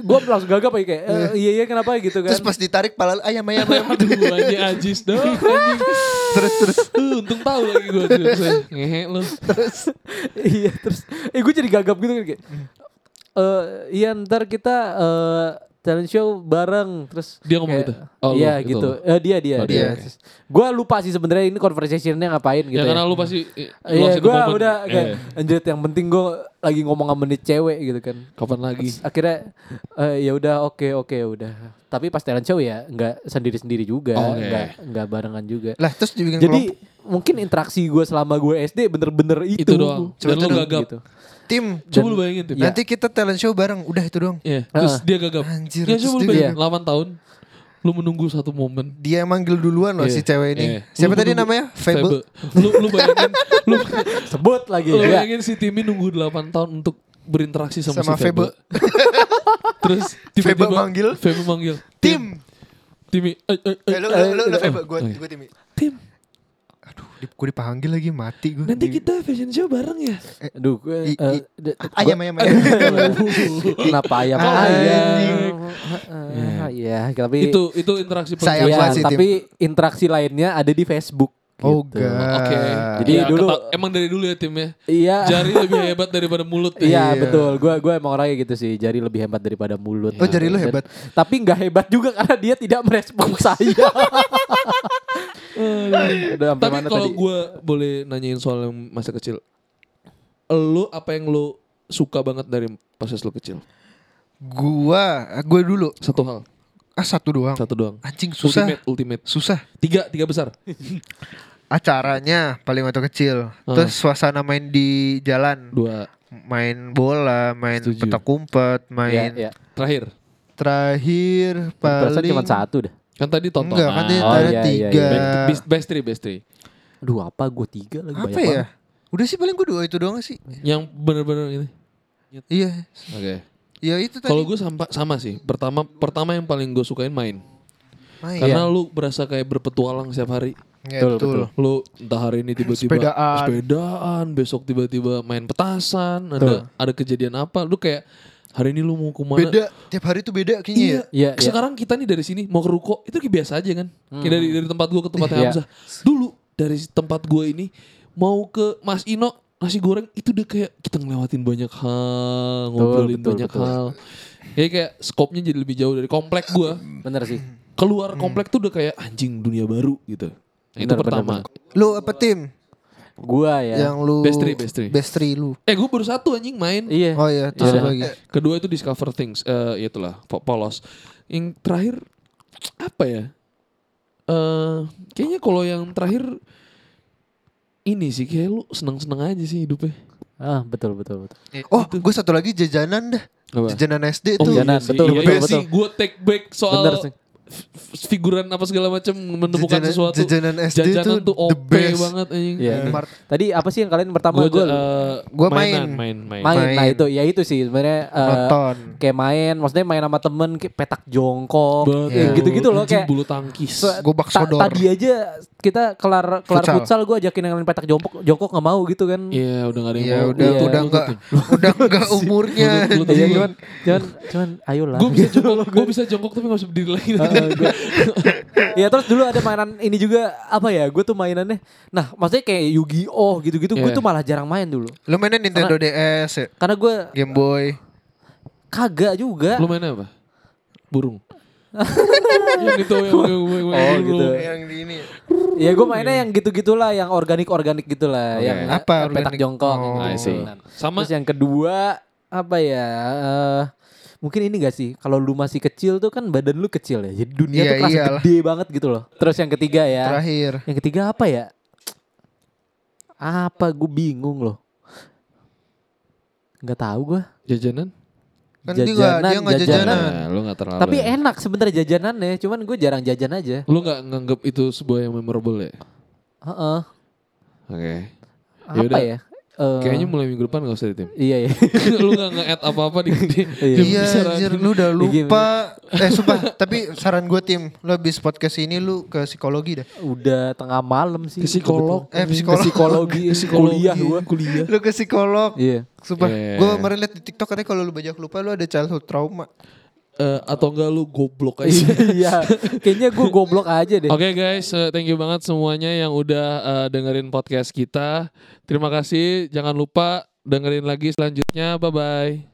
gue langsung gagap aja kayak "Eh, iya iya kenapa gitu kan Terus pas ditarik pala lu, ayam ayam ayam. Aduh anjing ajis dong terus terus. Uh, untung tahu lagi gue. Ngehe lu. iya terus eh gue jadi gagap gitu kan kayak eh iya ntar kita eh talent show bareng terus Dia ngomong kayak, gitu? Oh, iya itu gitu lu. Eh, dia dia Oh, dia, dia. gue lupa sih sebenarnya ini conversationnya ngapain gitu Ya ya, karena lu pasti eh, iya gue moment. udah kayak Eh, anjir yang penting gue lagi ngomong sama nih cewek gitu kan Kapan lagi? akhirnya eh, ya udah oke oke udah tapi pas talent show ya nggak sendiri sendiri juga Oh, oke. nggak nggak barengan juga Lah terus jadi kelompok. mungkin interaksi gue selama gue SD bener-bener itu, Itu doang. Dan lu Gitu. gagap. Gitu. Tim. Coba lu bayangin. Iya. Nanti kita talent show bareng. Udah itu doang. Iya, terus Heeh. dia gagap. Anjir, Ya coba lu dia bayangin, gagap. 8 tahun. Lu menunggu satu momen. Dia yang manggil duluan loh Iya, si cewek ini. iya. Siapa Lu tadi menunggu- namanya? Fable. Lu lu bayangin lu, sebut lagi lu ya bayangin si Timmy nunggu 8 tahun untuk berinteraksi sama, Sama si Febe. Febe. Terus tiba-tiba Febe manggil. Febe manggil. Tim. Timmy. Eh, eh, eh, Eh, lu, lu, lu, lu, iya. gue Timmy. Tim. Gue dipanggil lagi mati gue. Nanti kita fashion show bareng ya. aduh gue I- eh, i- d- ayam ayam ayam. kenapa ayam Anjing. ayam ya tapi itu itu interaksi Sayang ya, tapi interaksi lainnya ada di Facebook Oh gitu. god. Oke. Jadi Ya, dulu- keta- emang dari dulu ya tim ya. iya Jari lebih hebat daripada mulut. ya. Iya Iya. betul, gue gue emang orangnya gitu sih, jari lebih hebat daripada mulut. Oh, jari lu Dan- hebat. tapi nggak hebat juga karena dia tidak merespon saya. Udah sampai Tapi mana kalau tadi? gue boleh nanyain soal yang masa kecil, lo apa yang lo suka banget dari pas lo kecil? Gua, gue dulu. Satu hal, Ah satu doang. satu doang. Anjing susah. Ultimate, ultimate. Susah. Tiga, tiga besar. Acaranya paling waktu kecil. Ah. Terus suasana main di jalan. Dua. Main bola, main Setuju. petak umpet, Iya, main iya. Terakhir, terakhir Perasaan paling cuma satu dah. Kan tadi tontonan. Enggak, kan dia Oh, ada iya, iya, tiga. iya. Best, best three, best three. Aduh apa gue tiga lagi Apa banyak ya? banget. Udah sih paling gue dua itu doang sih. Yang bener-bener ini. Iya. Oke. Ya itu tadi. Kalau gue sama, sama sih. Pertama, pertama yang paling gue sukain main. main. Karena lu berasa kayak berpetualang setiap hari. Ya, Betul, betul. Lu entah hari ini tiba-tiba Sepedaan. sepedaan, besok tiba-tiba main petasan, ada ada kejadian apa, lu kayak hari ini lu mau ke mana? Beda. Tiap hari tuh beda kayaknya Iya, ya. Iya, iya. Sekarang kita nih dari sini mau ke ruko itu kayak biasa aja kan. Kayak dari dari tempat gua ke tempatnya Iya. Hamzah. Dulu dari tempat gua ini mau ke Mas Ino nasi goreng itu udah kayak kita ngelewatin banyak hal, ngobrolin betul, banyak betul. hal. Kayak kayak skopnya jadi lebih jauh dari komplek gua. Bener sih. Keluar komplek tuh udah kayak anjing dunia baru gitu. Nah, itu Bener, pertama. bener, Lu apa tim? Gua ya. Yang lu Best three, best three. Best three lu. Eh gue baru satu anjing main. Iya. Oh iya, terus Iya. lagi? Kedua itu Discover Things. Eh ya itulah po- polos. Yang terakhir apa ya? Eh kayaknya kalau yang terakhir ini sih kayak lu seneng-seneng aja sih hidupnya. Ah, betul betul betul. Oh, gue satu lagi jajanan dah. Apa? Jajanan SD Oh, tuh. jajanan, iya betul, Iya, betul, iya betul. sih. Gue take back soal Bener sih. Figuran apa segala macam menemukan Jajanan- sesuatu. jajanan SD Jajanan tuh tuh the OP best. banget anjing. Iya. Mart. Tadi apa sih yang kalian pertama Gue gue Gua mainan, main. main, main. main. Nah main. itu ya itu sih sebenarnya Nonton. kayak main, maksudnya main sama temen kayak petak jongkok, kayak gitu-gitu loh kayak bulu tangkis. Gobak ta- sodor. Tadi aja kita kelar kelar Futsal. futsal, gue ajakin yang main petak jongkok, jongkok nggak mau gitu kan. Iya, udah gak ada yang Ya mau. udah Iya. udah enggak udah enggak umurnya. Lu- Iya, cuman cuman cuman ayolah. Gue bisa jongkok, gue bisa jongkok tapi gak usah berdiri lagi. Ya terus dulu ada mainan ini juga apa ya? Gue tuh mainannya. Nah, maksudnya kayak Yu-Gi-Oh gitu-gitu. Gue Iya. tuh malah jarang main dulu. Lu mainnya Nintendo DS ya? Karena gue Game Boy. kagak juga. Lu mainnya apa? Burung. yang itu yang, yang, yang, yang, Oh, gitu. Yang di ini. Ya gue mainnya yang gitu-gitulah, yang organik-organik gitulah, Oke. yang Apa petak organik? jongkok. Oh. gitu. Sama Terus yang kedua apa ya? eh, mungkin ini gak sih? Kalau lu masih kecil tuh kan badan lu kecil ya. Jadi dunia Iya, tuh kerasa iyalah. gede banget gitu loh. Terus yang ketiga ya. Terakhir. Yang ketiga apa ya? Apa gue bingung loh. Nggak tahu gue. jajanan. Kan dia enggak dia enggak jajanan. jajanan. Nah, lu gak terlalu. Tapi ya. enak sebenarnya jajanannya. Cuman gue jarang jajan aja. Lu gak nganggap itu sebuah yang memorable ya? Heeh. Oke. Apa Yaudah. ya? Eh, Kayaknya mulai minggu depan gak usah di tim. Iya iya. lu gak nge-add apa-apa di, di, Iya. di Iya anjir lu udah lupa Eh sumpah Tapi saran gue tim Lu habis podcast ini Lu ke psikologi dah Udah tengah malam sih. Ke psikolog. Eh Ke psikolog psikologi, Ke psikologi. kuliah gue. Kuliah. Lu ke psikolog Iya. Sumpah Iya. Gue kemarin liat di tiktok Katanya kalau lu banyak lupa Lu ada childhood trauma Eh, atau enggak lu goblok aja. Iya. Kayaknya gue goblok aja deh. Oke guys, eh, thank you banget semuanya yang udah eh, dengerin podcast kita. Terima kasih. Jangan lupa dengerin lagi selanjutnya. Bye bye.